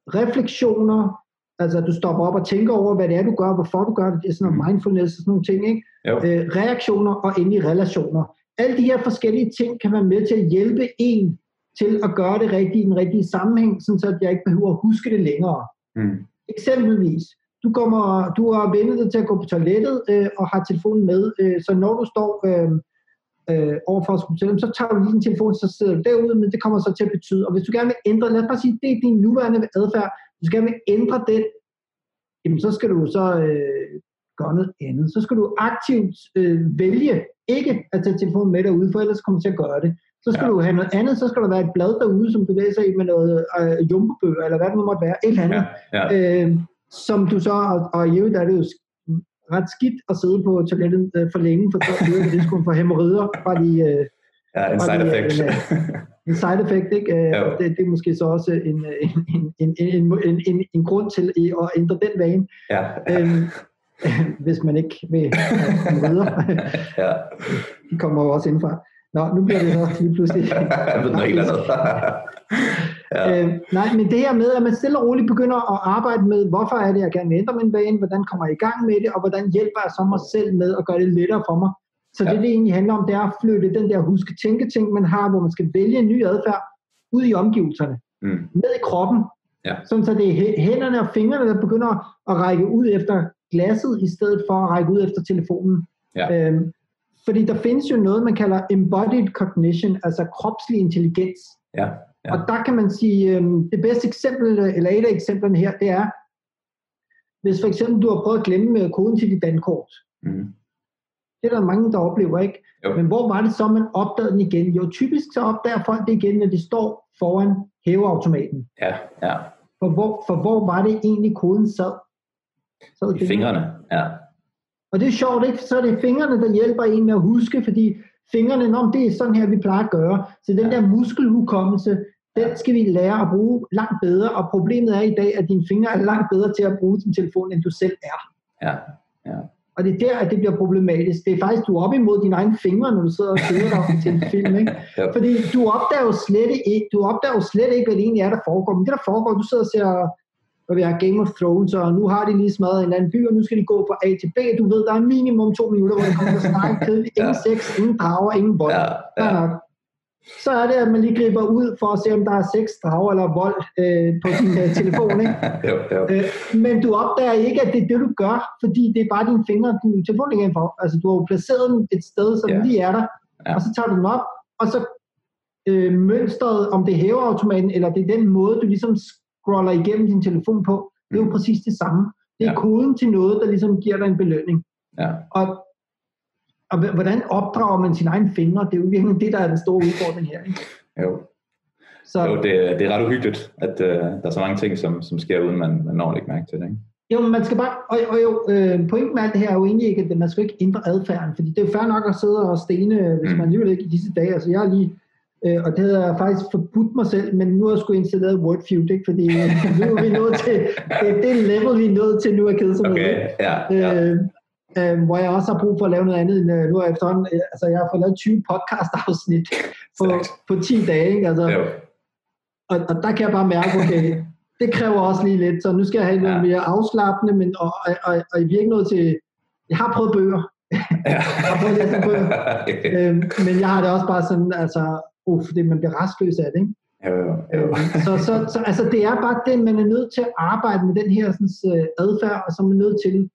refleksioner, altså at du stopper op og tænker over, hvad det er, du gør, hvorfor du gør det, det er sådan noget mindfulness og sådan nogle ting, ikke? Øh, reaktioner og endelig relationer. Alle de her forskellige ting kan være med til at hjælpe en til at gøre det rigtige i den rigtige sammenhæng, sådan så jeg ikke behøver at huske det længere. Mm. Eksempelvis, du, kommer, du har vendt dig til at gå på toilettet øh, og har telefonen med, øh, så når du står øh, øh, overfor at skulle så tager du lige din telefon, så sidder du derude, men det kommer så til at betyde, og hvis du gerne vil ændre, lad os bare sige, det er din nuværende adfærd, du gerne vil ændre den, jamen så skal du så øh, gøre noget andet. Så skal du aktivt øh, vælge ikke at tage telefonen med derude, for ellers kommer du til at gøre det. Så skal ja. du have noget andet, så skal der være et blad derude, som du læser i med noget øh, jumbobøger, eller hvad det nu måtte være, et eller andet. Ja. Ja. Øh, som du så, og, og i øvrigt er det jo ret skidt at sidde på toilettet øh, for længe, for så øger risikoen for hemorrider, bare de... Øh, ja, en side de, effect. Øh, en side effect, ikke? Øh, det, det er måske så også en, en, en, en, en, en, en grund til at ændre den vane. Ja. Øhm, hvis man ikke vil komme videre. ja. De kommer jo også indfra. Nå, nu bliver det så lige pludselig... jeg ved noget helt andet. ja. øh, nej, men det her med, at man stille og roligt begynder at arbejde med, hvorfor er det, jeg gerne vil ændre min bane, hvordan kommer jeg i gang med det, og hvordan hjælper jeg så mig selv med at gøre det lettere for mig. Så ja. det, det egentlig handler om, det er at flytte den der huske-tænke-ting, man har, hvor man skal vælge en ny adfærd, ud i omgivelserne. Mm. Ned i kroppen. Ja. Sådan så det er hænderne og fingrene, der begynder at række ud efter glasset, i stedet for at række ud efter telefonen. Ja. Øhm, fordi der findes jo noget, man kalder embodied cognition, altså kropslig intelligens. Ja. Ja. Og der kan man sige, øhm, det bedste eksempel, eller et af eksemplerne her, det er, hvis for eksempel du har prøvet at glemme øh, koden til dit dankort. Mm. Det er der mange, der oplever, ikke? Jo. Men hvor var det så, man opdagede den igen? Jo, typisk så opdager folk det igen, når de står foran hæveautomaten. Ja, ja. For hvor, for hvor var det egentlig, koden sad? sad I fingrene, ja. Og det er sjovt, ikke? Så er det fingrene, der hjælper en med at huske, fordi fingrene, når det er sådan her, vi plejer at gøre. Så den der muskelhukommelse, den skal vi lære at bruge langt bedre, og problemet er i dag, at dine fingre er langt bedre til at bruge din telefon, end du selv er. Ja, ja. Og det er der, at det bliver problematisk. Det er faktisk, du er op imod dine egne fingre, når du sidder og kører dig til en film. Ikke? ja. Fordi du opdager slet ikke, du opdager slet ikke, hvad det egentlig er, der foregår. Men det, der foregår, du sidder og ser hvor vi har Game of Thrones, og nu har de lige smadret en anden by, og nu skal de gå fra A til B. Du ved, der er minimum to minutter, hvor de kommer til at snakke kedeligt. Ingen ja. sex, ingen drager, ingen vold. Ja. Ja. Så er det, at man lige griber ud for at se, om der er sex, drager eller vold øh, på din uh, telefon. Ikke? jo, jo. Øh, men du opdager ikke, at det er det, du gør, fordi det er bare dine fingre, du telefonen ikke for. Altså, du har jo placeret den et sted, ja. den lige er der, ja. og så tager du den op, og så øh, mønstret, om det er hæveautomaten, eller det er den måde, du ligesom scroller igennem din telefon på, det er jo mm. præcis det samme. Det er ja. koden til noget, der ligesom giver dig en belønning. Ja. Og, og hvordan opdrager man sine egne fingre? Det er jo virkelig det, der er den store udfordring her. Ikke? Jo. Så, jo, det, det er ret uhyggeligt, at uh, der er så mange ting, som, som sker, uden man, man når ikke mærke til det. Ikke? Jo, man skal bare, og, og jo, øh, pointen med alt det her er jo egentlig ikke, at man skal ikke ændre adfærden, fordi det er jo fair nok at sidde og stene, hvis mm. man alligevel ikke i disse dage, altså jeg er lige, øh, og det havde jeg faktisk forbudt mig selv, men nu har jeg sgu installeret Wordfeud, ikke? fordi nu er vi nået til, det er det level, vi er nået til nu at kede sig okay, med. Ja, ja. Øh, øh, hvor jeg også har brug for at lave noget andet end øh, nu er efterhånden, øh, altså jeg har fået lavet 20 podcast afsnit på, på 10 dage, ikke? Altså, og, og der kan jeg bare mærke, okay, det kræver også lige lidt, så nu skal jeg have noget ja. mere afslappende, men, og, og, og, og i virkeligheden noget til, jeg har prøvet bøger, ja. jeg har prøvet at læse bøger, øhm, men jeg har det også bare sådan, altså, uh, fordi man bliver restløs af det, ikke? Jo, jo, jo. Øhm, så, så, så altså, det er bare det, man er nødt til at arbejde med den her sådan, øh, adfærd, og så er man nødt til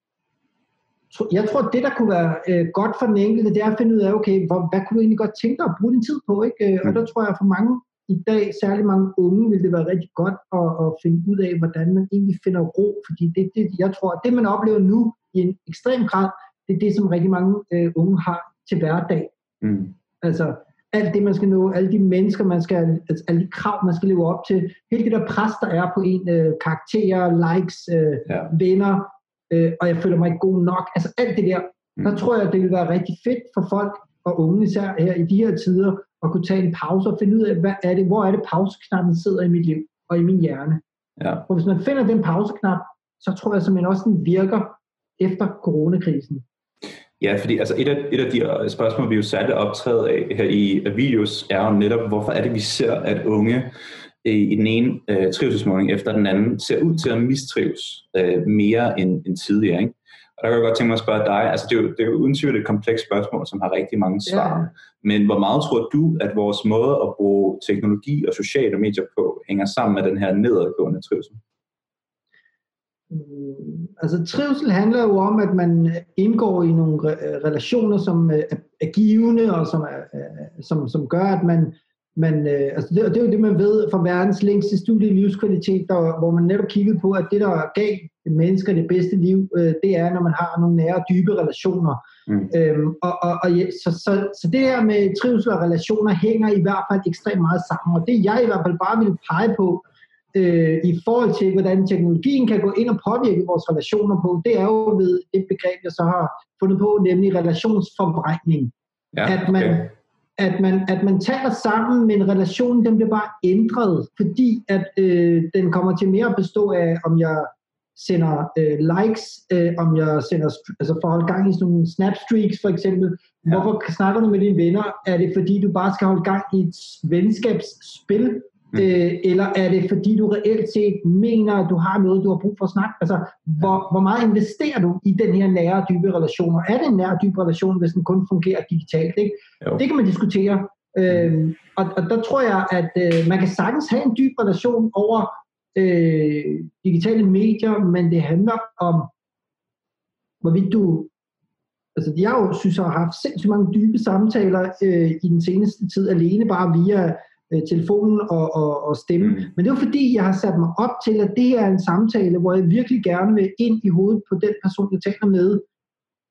jeg tror, det der kunne være øh, godt for den enkelte, det er at finde ud af, okay, hvor, hvad kunne du egentlig godt tænke dig at bruge din tid på? Ikke? Øh, og mm. der tror jeg, for mange i dag, særlig mange unge, vil det være rigtig godt at, at finde ud af, hvordan man egentlig finder ro. Fordi det, det, jeg tror, at det man oplever nu i en ekstrem grad, det er det, som rigtig mange øh, unge har til hverdag. Mm. Altså, alt det, man skal nå, alle de mennesker, man skal, altså, alle de krav, man skal leve op til, hele det der pres, der er på en, øh, karakterer, likes, øh, ja. venner, øh, og jeg føler mig ikke god nok, altså alt det der, mm. der tror jeg, det vil være rigtig fedt for folk, og unge især her i de her tider, at kunne tage en pause og finde ud af, hvad er det, hvor er det pauseknappen sidder i mit liv og i min hjerne. Ja. Og hvis man finder den pauseknap, så tror jeg simpelthen også, den virker efter coronakrisen. Ja, fordi altså et, af, et af de øh, spørgsmål, vi jo satte optrædet af her i videos, er jo netop, hvorfor er det, vi ser, at unge øh, i den ene øh, trivselsmåling efter den anden ser ud til at mistrives øh, mere end, end tidligere. Ikke? Og der kan jeg godt tænke mig at spørge dig, altså det er jo, det er jo uden tvivl et komplekst spørgsmål, som har rigtig mange svar. Ja. Men hvor meget tror du, at vores måde at bruge teknologi og sociale medier på, hænger sammen med den her nedadgående trivsel? Mm, altså trivsel handler jo om, at man indgår i nogle relationer, som er givende og som, er, som, som gør, at man man, øh, altså det, det er jo det, man ved fra verdens længste studie i livskvalitet, der, hvor man netop kiggede på, at det, der gav mennesker det bedste liv, øh, det er, når man har nogle nære og dybe relationer. Mm. Øhm, og, og, og, så, så, så det her med trivsel og relationer hænger i hvert fald ekstremt meget sammen. Og det jeg i hvert fald bare vil pege på, øh, i forhold til, hvordan teknologien kan gå ind og påvirke vores relationer på, det er jo ved et begreb, jeg så har fundet på, nemlig relationsforbrænding. Ja, at man, at man, at man taler sammen, men relationen den bliver bare ændret, fordi at øh, den kommer til mere at bestå af, om jeg sender øh, likes, øh, om jeg sender, altså for at holde gang i sådan nogle snapstreaks for eksempel. Ja. Hvorfor snakker du med dine venner? Er det fordi, du bare skal holde gang i et venskabsspil? Mm. Øh, eller er det fordi, du reelt set mener, at du har noget, du har brug for at snakke? Altså, hvor, hvor meget investerer du i den her nære, dybe relation? Og er det en nære, dybe relation, hvis den kun fungerer digitalt? Ikke? Det kan man diskutere. Øh, og, og der tror jeg, at øh, man kan sagtens have en dyb relation over øh, digitale medier, men det handler om, hvorvidt du Altså, jeg jo synes, jeg har haft sindssygt mange dybe samtaler øh, i den seneste tid, alene bare via øh, telefonen og, og, og stemme. Mm. Men det er fordi, jeg har sat mig op til, at det er en samtale, hvor jeg virkelig gerne vil ind i hovedet på den person, jeg taler med,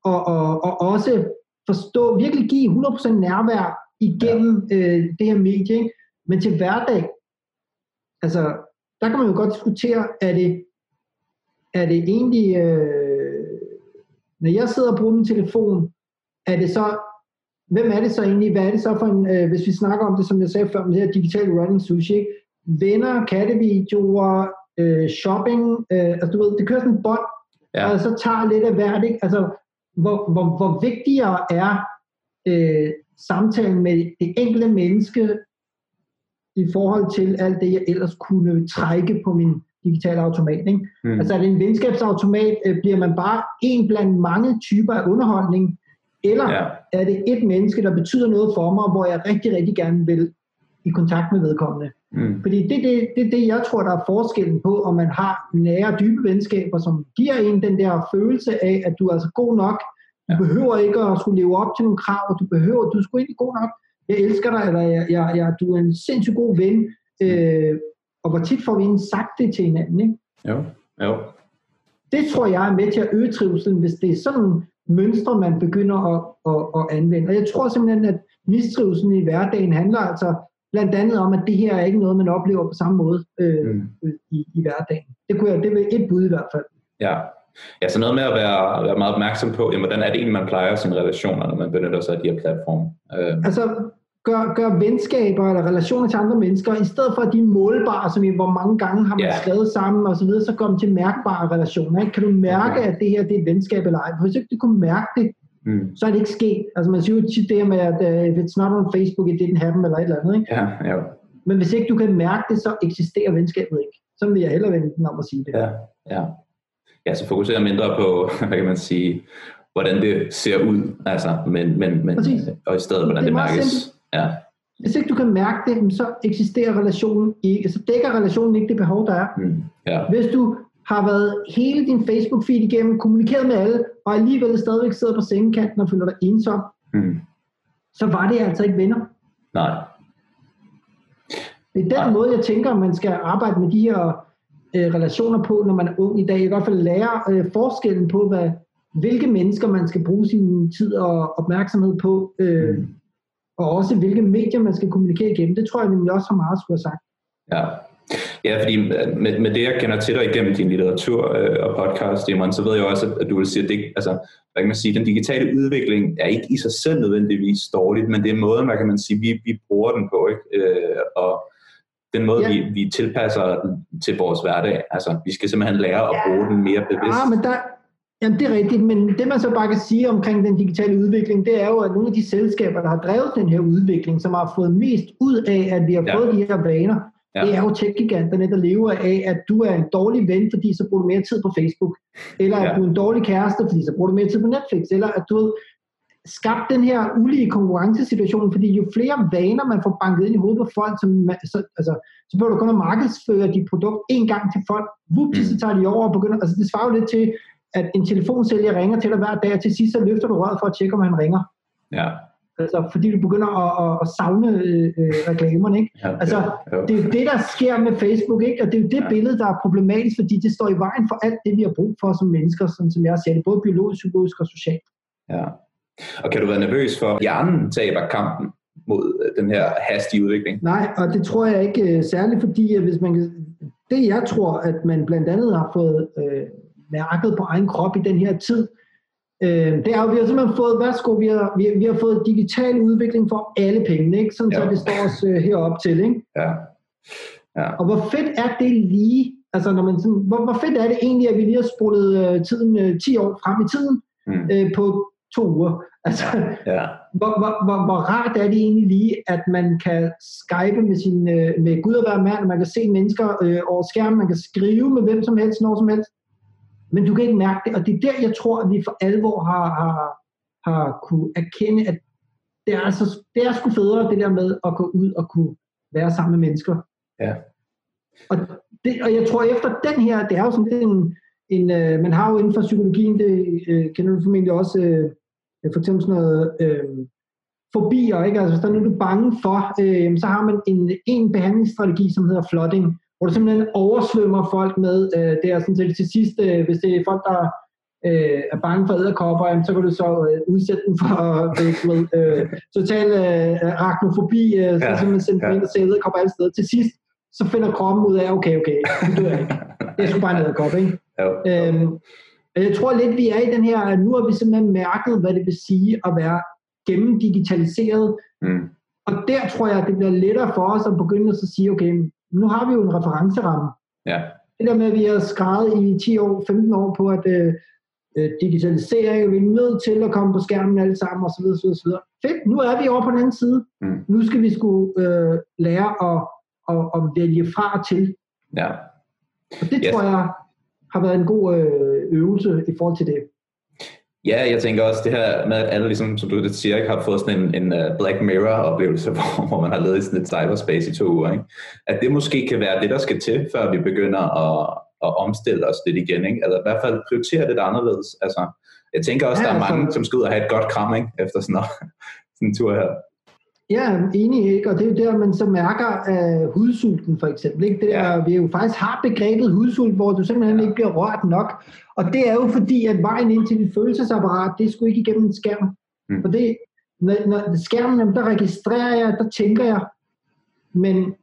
og, og, og også forstå, virkelig give 100% nærvær igennem ja. øh, det her medie. Ikke? Men til hverdag, altså, der kan man jo godt diskutere, er det, er det egentlig, øh, når jeg sidder og bruger min telefon, er det så hvem er det så egentlig? Hvad er det så for en, øh, hvis vi snakker om det, som jeg sagde før, med det her digitale running sushi, venner, kattevideoer, øh, shopping, øh, altså du ved, det kører sådan en bånd, ja. og så tager lidt af hvert, ikke? Altså, hvor, hvor, hvor vigtigere er øh, samtalen med det enkelte menneske i forhold til alt det, jeg ellers kunne trække på min digitale automat. Ikke? Mm. Altså er det en venskabsautomat, øh, bliver man bare en blandt mange typer af underholdning, eller ja. er det et menneske, der betyder noget for mig, hvor jeg rigtig, rigtig gerne vil i kontakt med vedkommende. Mm. Fordi det er det, det, det, jeg tror, der er forskellen på, om man har nære, dybe venskaber, som giver en den der følelse af, at du er altså god nok. Du ja. behøver ikke at skulle leve op til nogle krav, du behøver, du er sgu ikke god nok. jeg elsker dig, eller jeg, jeg, jeg, du er en sindssygt god ven. Øh, og hvor tit får vi en sagt det til hinanden, ikke? Jo, jo. Det tror jeg er med til at øge trivselen, hvis det er sådan mønstre, man begynder at, at, at anvende. Og jeg tror simpelthen, at mistrivselen i hverdagen handler altså blandt andet om, at det her er ikke noget, man oplever på samme måde øh, mm. i, i hverdagen. Det, kunne jeg, det vil et bud i hvert fald. Ja, Ja, så noget med at være, være meget opmærksom på, jamen, hvordan er det egentlig, man plejer sine relationer, når man benytter sig af de her platforme? Øh. Altså, gør, gør venskaber eller relationer til andre mennesker, i stedet for at de er målbare, som i hvor mange gange har man yeah. skrevet sammen og så videre, så de til mærkbare relationer. Ikke? Kan du mærke, okay. at det her det er et venskab eller ej? For hvis ikke du kunne mærke det, mm. så er det ikke sket. Altså man siger jo tit det med, at uh, if it's not on Facebook, it didn't happen, eller et eller andet. Ikke? Ja, ja. Men hvis ikke du kan mærke det, så eksisterer venskabet ikke. Så vil jeg hellere vende den om at sige det. Ja, ja ja, så fokusere mindre på, hvad kan man sige, hvordan det ser ud, altså, men, men, men og i stedet, hvordan det, det mærkes. Ja. Hvis ikke du kan mærke det, så eksisterer relationen ikke, så dækker relationen ikke det behov, der er. Mm. Ja. Hvis du har været hele din Facebook-feed igennem, kommunikeret med alle, og alligevel stadigvæk sidder på sengekanten og føler dig ensom, mm. så var det altså ikke venner. Nej. Det er den Nej. måde, jeg tænker, man skal arbejde med de her øh, relationer på, når man er ung i dag. I hvert fald lære øh, forskellen på, hvad, hvilke mennesker man skal bruge sin tid og opmærksomhed på, øh, mm. Og også hvilke medier man skal kommunikere igennem. Det tror jeg nemlig også har meget skulle have sagt. Ja. Ja, fordi med, med det, jeg kender til dig igennem din litteratur øh, og podcast, Simon, så ved jeg også, at du vil sige, at det, altså, hvad kan man sige, den digitale udvikling er ikke i sig selv nødvendigvis dårligt, men det er måden, hvad kan man sige, vi, vi bruger den på, ikke? Øh, og den måde, ja. vi, vi tilpasser den til vores hverdag. Altså, vi skal simpelthen lære at bruge den mere bevidst. Ja, men der, jamen, det er rigtigt, men det man så bare kan sige omkring den digitale udvikling, det er jo, at nogle af de selskaber, der har drevet den her udvikling, som har fået mest ud af, at vi har ja. fået de her vaner, ja. det er jo tech-giganterne, der lever af, at du er en dårlig ven, fordi så bruger du mere tid på Facebook, eller at ja. du er en dårlig kæreste, fordi så bruger du mere tid på Netflix, eller at du skabt den her ulige konkurrencesituation, fordi jo flere vaner man får banket ind i hovedet på folk, som, så, altså, så bør du kun at markedsføre dit produkt en gang til folk. Så mm. tager de over og begynder, altså det svarer jo lidt til, at en telefonsælger ringer til dig hver dag, og til sidst så løfter du røret for at tjekke, om han ringer. Ja. Altså, fordi du begynder at, at, savne øh, øh reklamerne, ikke? Ja, altså, ja, ja. det er jo det, der sker med Facebook, ikke? Og det er jo det ja. billede, der er problematisk, fordi det står i vejen for alt det, vi har brug for som mennesker, sådan som jeg ser det, både biologisk, psykologisk og socialt. Ja. Og kan du være nervøs for, at hjernen taber kampen mod øh, den her hastige udvikling? Nej, og det tror jeg ikke uh, særligt, fordi hvis man det jeg tror, at man blandt andet har fået uh, mærket på egen krop i den her tid, uh, det er jo, vi har simpelthen fået, værsgo, vi har, vi, vi har fået digital udvikling for alle pengene, ikke? Sådan, ja. så det står os uh, heroppe til. Ikke? Ja. Ja. Og hvor fedt er det lige, altså når man sådan, hvor, hvor fedt er det egentlig, at vi lige har spolet uh, tiden uh, 10 år frem i tiden, mm. uh, på to uger. Altså, ja. hvor, hvor, hvor, hvor rart er det egentlig lige, at man kan skype med, sin, øh, med Gud og hver mand, man kan se mennesker øh, over skærmen, man kan skrive med hvem som helst, når som helst, men du kan ikke mærke det, og det er der, jeg tror, at vi for alvor har, har, har kunne erkende, at det er, altså, det er sgu federe, det der med at gå ud og kunne være sammen med mennesker. Ja. Og, det, og jeg tror, efter den her, det er jo sådan en, en øh, man har jo inden for psykologien, det øh, kender du formentlig også, øh, for eksempel sådan noget øh, fobier, ikke? Altså hvis der er noget, du er bange for, øh, så har man en, en behandlingsstrategi, som hedder flooding, hvor du simpelthen oversvømmer folk med, øh, det er sådan set til sidst, øh, hvis det er folk, der øh, er bange for æderkopper, så kan du så øh, udsætte dem for øh, øh, total øh, arachnofobi, øh, så ja, simpelthen sende ja. ind og se æderkopper alle steder. Til sidst, så finder kroppen ud af, okay, okay, du dør ikke. Det er sgu bare en æderkop, ikke? Jo, jo. Øhm, jeg tror lidt, vi er i den her, at nu har vi simpelthen mærket, hvad det vil sige at være gennemdigitaliseret. Mm. Og der tror jeg, at det bliver lettere for os at begynde at sige, okay, nu har vi jo en referenceramme. Ja. Det der med, at vi har skrevet i 10 år, 15 år på, at øh, øh, digitalisering, vi er nødt til at komme på skærmen alle sammen, osv. osv., osv. Fedt, nu er vi over på den anden side. Mm. Nu skal vi skulle øh, lære at, at, at vælge fra og til. Ja. Og det yes. tror jeg har været en god øh, øvelse i forhold til det. Ja, jeg tænker også det her med, at alle, ligesom, som du siger, ikke, har fået sådan en, en uh, Black Mirror-oplevelse, hvor, hvor man har levet i sådan et cyberspace i to uger. Ikke? At det måske kan være det, der skal til, før vi begynder at, at omstille os lidt igen. Ikke? Eller i hvert fald prioritere lidt anderledes. Altså, jeg tænker også, ja, der er altså, mange, som skal ud og have et godt kram ikke? efter sådan, sådan en tur her. Ja, enig, ikke? og det er jo der, man så mærker uh, hudsulten for eksempel. Ikke? Det der, ja. Vi jo faktisk har begrebet hudsult, hvor du simpelthen ja. ikke bliver rørt nok. Og det er jo fordi, at vejen ind til dit følelsesapparat, det skulle ikke igennem en skærm. Mm. For det, når, når skærmen, der registrerer jeg, der tænker jeg. Men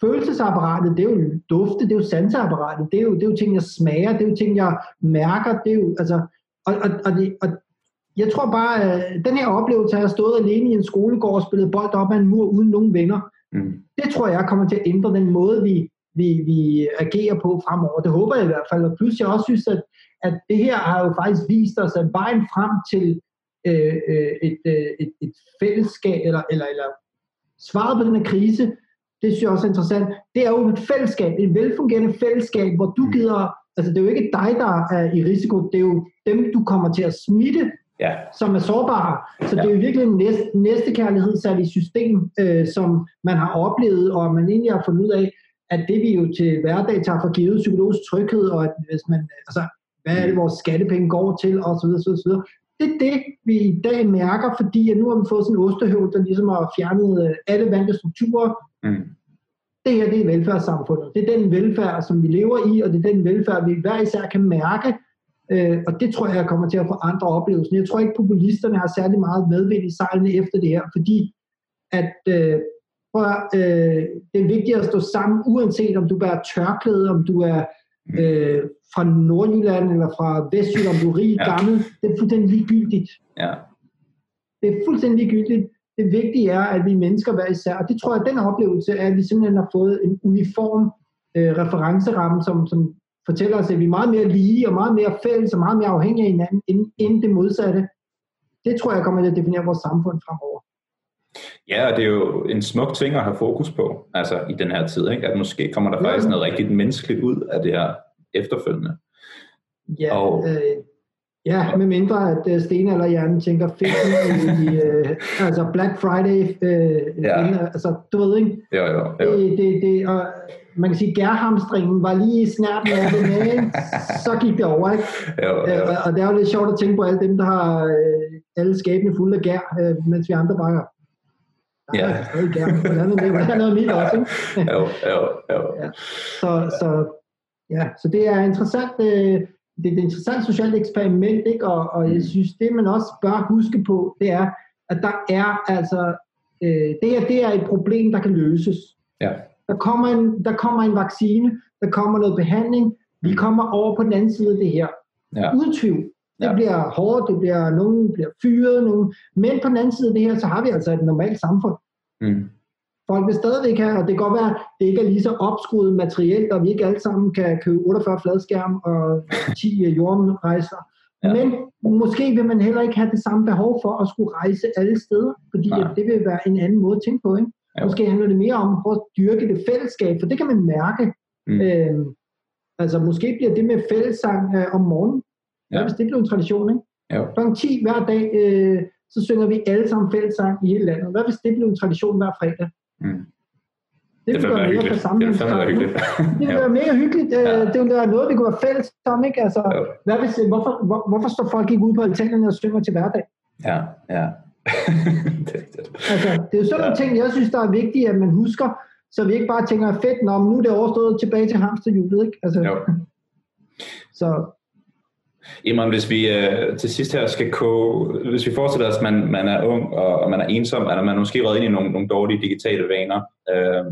følelsesapparatet, det er jo dufte, det er jo sanseapparatet, det er jo, det er jo ting, jeg smager, det er jo ting, jeg mærker, det er jo, altså, og, og, og, det, og jeg tror bare, at den her oplevelse at have stået alene i en skolegård og spillet bold op ad en mur uden nogen venner, mm. det tror jeg kommer til at ændre den måde, vi, vi, vi agerer på fremover. Det håber jeg i hvert fald. Og plus jeg også synes, at, at det her har jo faktisk vist os, at vejen frem til øh, øh et, øh, et, et fællesskab, eller, eller, eller svaret på den her krise, det synes jeg også er interessant, det er jo et fællesskab, et velfungerende fællesskab, hvor du mm. gider, altså det er jo ikke dig, der er i risiko, det er jo dem, du kommer til at smitte, ja. som er sårbare. Så ja. det er jo virkelig en næste, næste kærlighed sat i system, øh, som man har oplevet, og man egentlig har fundet ud af, at det vi jo til hverdag tager for givet psykologisk tryghed, og at hvis man, altså, hvad er det, vores skattepenge går til, og så videre, så videre. Det er det, vi i dag mærker, fordi at nu har vi fået sådan en ostehøv, der ligesom har fjernet øh, alle vante strukturer. Mm. Det her, det er velfærdssamfundet. Det er den velfærd, som vi lever i, og det er den velfærd, vi hver især kan mærke, Øh, og det tror jeg kommer til at forandre oplevelsen. Jeg tror ikke, populisterne har særlig meget medvind i sejlene efter det her, fordi at øh, prøv, øh, det er vigtigt at stå sammen, uanset om du bærer tørklæde, om du er mm. øh, fra Nordjylland eller fra Vestjylland, om du er rig, ja. gammel. Det er fuldstændig ligegyldigt. Ja. Det er fuldstændig ligegyldigt. Det vigtige er, at vi mennesker hver især, og det tror jeg, den oplevelse er, at vi simpelthen har fået en uniform øh, referenceramme, som, som fortæller os, at vi er meget mere lige og meget mere fælles og meget mere afhængige af hinanden end, end det modsatte. Det tror jeg kommer til at definere vores samfund fremover. Ja, og det er jo en smuk ting at have fokus på, altså i den her tid, ikke? at måske kommer der faktisk noget rigtig menneskeligt ud af det her efterfølgende. Ja, og, øh, Ja, med mindre at uh, stenalderhjernen tænker fedt i, i uh, altså Black Friday, uh, ja. inden, altså du ved ikke? Jo, jo, jo. Det, det, det, og man kan sige, gærhamstringen var lige snart med det med, så gik det over, ikke? Jo, jo. Uh, og det er jo lidt sjovt at tænke på alle dem, der har uh, alle skabene fulde af gær, uh, mens vi andre bare Ja. Gær, hvordan er noget mit også, ikke? jo, jo, jo. Ja. Så, så, ja, så det er interessant, uh, det er et interessant socialt eksperiment, ikke? Og, og jeg mm. synes, det man også bør huske på, det er, at der er altså, øh, det her det er et problem, der kan løses. Ja. Der, kommer en, der kommer en vaccine, der kommer noget behandling, vi mm. kommer over på den anden side af det her. Ja. Uden tvivl. Det ja. bliver hårdt, det bliver, nogen bliver fyret, nogen, men på den anden side af det her, så har vi altså et normalt samfund. Mm folk vil stadigvæk have, og det kan godt være, at det ikke er lige så opskruet materielt, og vi ikke alle sammen kan købe 48 fladskærm og 10 jordrejser. Ja. Men måske vil man heller ikke have det samme behov for at skulle rejse alle steder, fordi at det vil være en anden måde at tænke på. Ikke? Ja. Måske handler det mere om at dyrke det fællesskab, for det kan man mærke. Mm. Øh, altså måske bliver det med fællessang øh, om morgenen, ja. hvis det bliver en tradition. Ikke? Ja. Klokken 10 hver dag, øh, så synger vi alle sammen fællessang i hele landet. Hvad hvis det bliver en tradition hver fredag? Mm. Det, det vil være hyggeligt. Det vil være hyggeligt. det vil være mega hyggeligt. Øh, ja. Det vil være noget, vi kunne være fælles om. Ikke? Altså, hvad hvis, hvorfor, hvor, hvorfor står folk ikke ude på altanerne og synger til hverdag? Ja, ja. det, er det. Altså, det er jo sådan ja. nogle ting, jeg synes, der er vigtige, at man husker, så vi ikke bare tænker, fedt, når nu er det overstået tilbage til hamsterhjulet. Ikke? Altså, jo. så Jamen, hvis vi øh, til sidst her skal gå, hvis vi forestiller os, at man, man er ung og, og man er ensom, eller man er måske reddet ind i nogle, nogle dårlige digitale vaner, øh,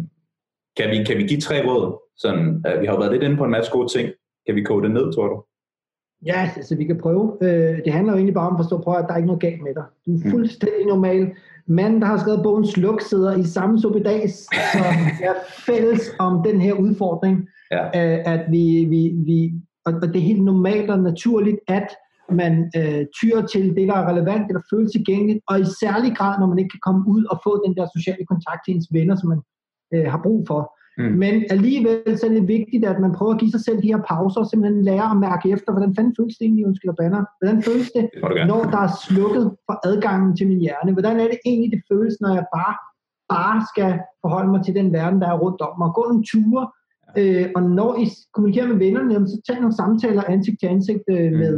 kan, vi, kan vi give tre råd? Sådan, øh, vi har været lidt inde på en masse gode ting. Kan vi koge det ned, tror du? Ja, altså vi kan prøve. Øh, det handler jo egentlig bare om at forstå, prøv, at der er ikke noget galt med dig. Du er mm. fuldstændig normal. Manden, der har skrevet bogen Sluk, sidder i samme suppedags, som er fælles om den her udfordring, ja. øh, at vi, vi, vi, og, og det er helt normalt og naturligt, at man øh, tyrer til det, der er relevant eller føles tilgængeligt, og i særlig grad, når man ikke kan komme ud og få den der sociale kontakt til ens venner, som man øh, har brug for. Mm. Men alligevel så er det vigtigt, at man prøver at give sig selv de her pauser, og simpelthen lære at mærke efter, hvordan fanden føles det egentlig, undskyld banner? Hvordan føles det, det når der er slukket for adgangen til min hjerne? Hvordan er det egentlig, det føles, når jeg bare, bare skal forholde mig til den verden, der er rundt om mig? Gå en ture, Øh, og når I kommunikerer med vennerne, jamen, så tag nogle samtaler ansigt til ansigt øh, mm. med,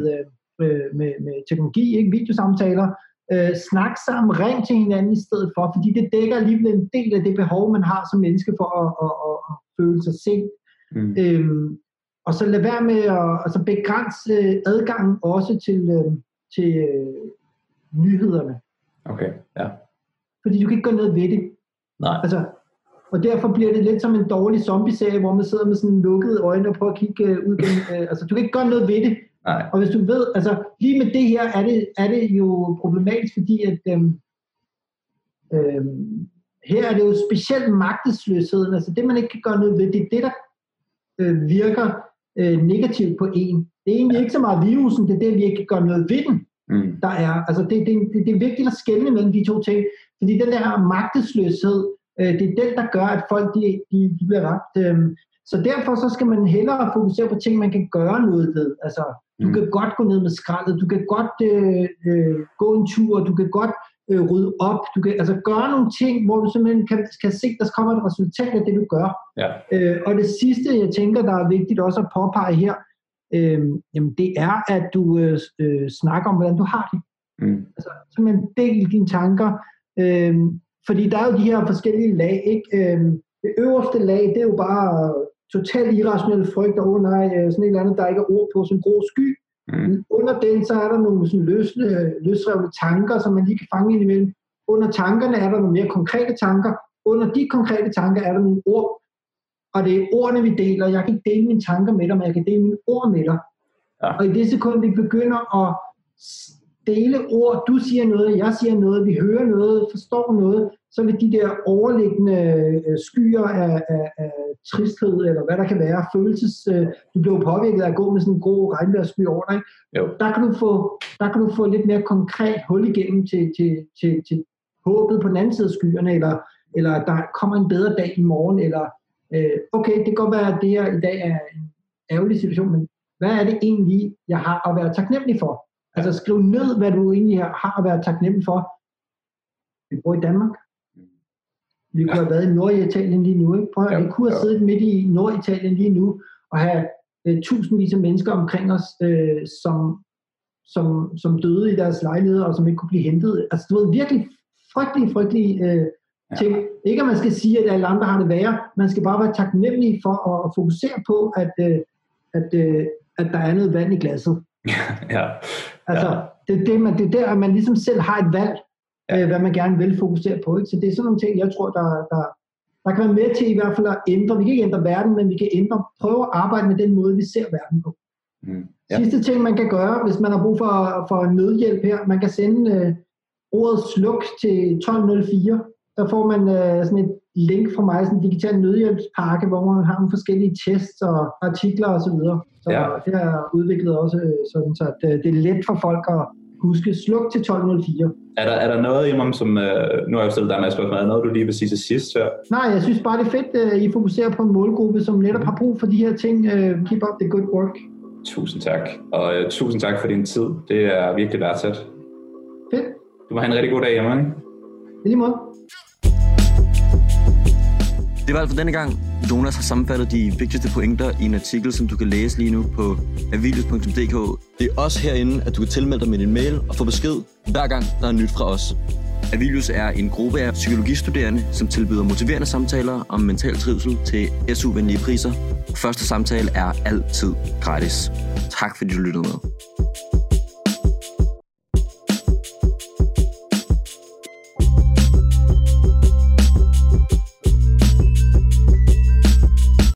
øh, med, med teknologi, ikke videosamtaler. Øh, snak sammen, ring til hinanden i stedet for, fordi det dækker alligevel en del af det behov, man har som menneske for at, at, at, at føle sig set. Mm. Øhm, og så lad være med at altså begrænse adgangen også til, øh, til øh, nyhederne. Okay, ja. Fordi du kan ikke gøre noget ved det. Nej. Altså, og derfor bliver det lidt som en dårlig zombie-serie, hvor man sidder med sådan lukkede øjne og prøver at kigge øh, ud gennem, øh, altså du kan ikke gøre noget ved det. Nej. Og hvis du ved, altså lige med det her er det, er det jo problematisk, fordi at øhm, øhm, her er det jo specielt magtesløsheden, altså det man ikke kan gøre noget ved, det er det, der øh, virker øh, negativt på en. Det er egentlig ja. ikke så meget virusen, det er det, vi ikke kan gøre noget ved den, mm. der er. Altså det, det, det, det er vigtigt at skelne mellem de to ting, fordi den der magtesløshed, øh, det er den, der gør, at folk de, de, de bliver ramt. Øh, så derfor så skal man hellere fokusere på ting, man kan gøre noget ved. Altså, du mm. kan godt gå ned med skraldet, du kan godt øh, øh, gå en tur, du kan godt øh, rydde op, du kan altså gøre nogle ting, hvor du simpelthen kan, kan se, der kommer et resultat af det, du gør. Ja. Øh, og det sidste, jeg tænker, der er vigtigt også at påpege her, øh, jamen det er, at du øh, øh, snakker om, hvordan du har det. Mm. Altså simpelthen del dine tanker, øh, fordi der er jo de her forskellige lag, ikke? Øh, det øverste lag, det er jo bare totalt irrationelle frygt, og oh nej, øh, sådan et eller andet, der ikke er ord på, som grå sky. Mm. Under den, så er der nogle sådan løsne, løsrevne tanker, som man lige kan fange ind imellem. Under tankerne er der nogle mere konkrete tanker. Under de konkrete tanker er der nogle ord. Og det er ordene, vi deler. Jeg kan ikke dele mine tanker med dig, men jeg kan dele mine ord med dig. Ja. Og i det sekund, vi begynder at dele ord, du siger noget, jeg siger noget, vi hører noget, forstår noget, så vil de der overliggende øh, skyer af, af, af tristhed, eller hvad der kan være, følelses, øh, du bliver påvirket af at gå med sådan en grå regnvejrssky over dig, jo. Der, kan du få, der kan du få lidt mere konkret hul igennem til, til, til, til håbet på den anden side af skyerne, eller, eller der kommer en bedre dag i morgen, eller øh, okay, det kan godt være, at det her i dag er en ærgerlig situation, men hvad er det egentlig, jeg har at være taknemmelig for? Altså skriv ned, hvad du egentlig har at være taknemmelig for. Vi bor i Danmark. Vi kunne ja. have været i Norditalien lige nu. Ikke? Prøv at, ja, vi kunne have ja. siddet midt i Norditalien lige nu og have uh, tusindvis af mennesker omkring os, uh, som, som, som døde i deres lejligheder og som ikke kunne blive hentet. Altså det var virkelig frygtelig, frygtelig uh, ting. Ja. Ikke at man skal sige, at alle andre har det værre. Man skal bare være taknemmelig for at, at fokusere på, at, uh, at, uh, at der er noget vand i glasset. ja. Altså, ja. det, det, man, det er der, at man ligesom selv har et valg, ja. øh, hvad man gerne vil fokusere på. Ikke? Så det er sådan nogle ting, jeg tror, der, der, der kan være med til i hvert fald at ændre. Vi kan ikke ændre verden, men vi kan ændre, prøve at arbejde med den måde, vi ser verden på. Mm. Ja. Sidste ting, man kan gøre, hvis man har brug for, for nødhjælp her, man kan sende øh, ordet sluk til 1204. Der får man øh, sådan et link fra mig, sådan en digital nødhjælpspakke, hvor man har nogle forskellige tests og artikler osv. Så, videre. så ja. det er udviklet også sådan, så det, det er let for folk at huske. Sluk til 1204. Er der, er der noget, Imam, som... Øh, nu har jeg stillet dig med spørgsmål. Er der noget, du lige vil sige til sidst her? Nej, jeg synes bare, det er fedt, at I fokuserer på en målgruppe, som netop har brug for de her ting. Uh, keep up the good work. Tusind tak. Og uh, tusind tak for din tid. Det er virkelig værdsat. Fedt. Du må have en rigtig god dag, Imam. I lige måde. Det var alt for denne gang. Jonas har sammenfattet de vigtigste pointer i en artikel, som du kan læse lige nu på avilius.dk. Det er også herinde, at du kan tilmelde dig med din mail og få besked hver gang, der er nyt fra os. Avilius er en gruppe af psykologistuderende, som tilbyder motiverende samtaler om mental trivsel til SU-venlige priser. Første samtale er altid gratis. Tak fordi du lyttede med.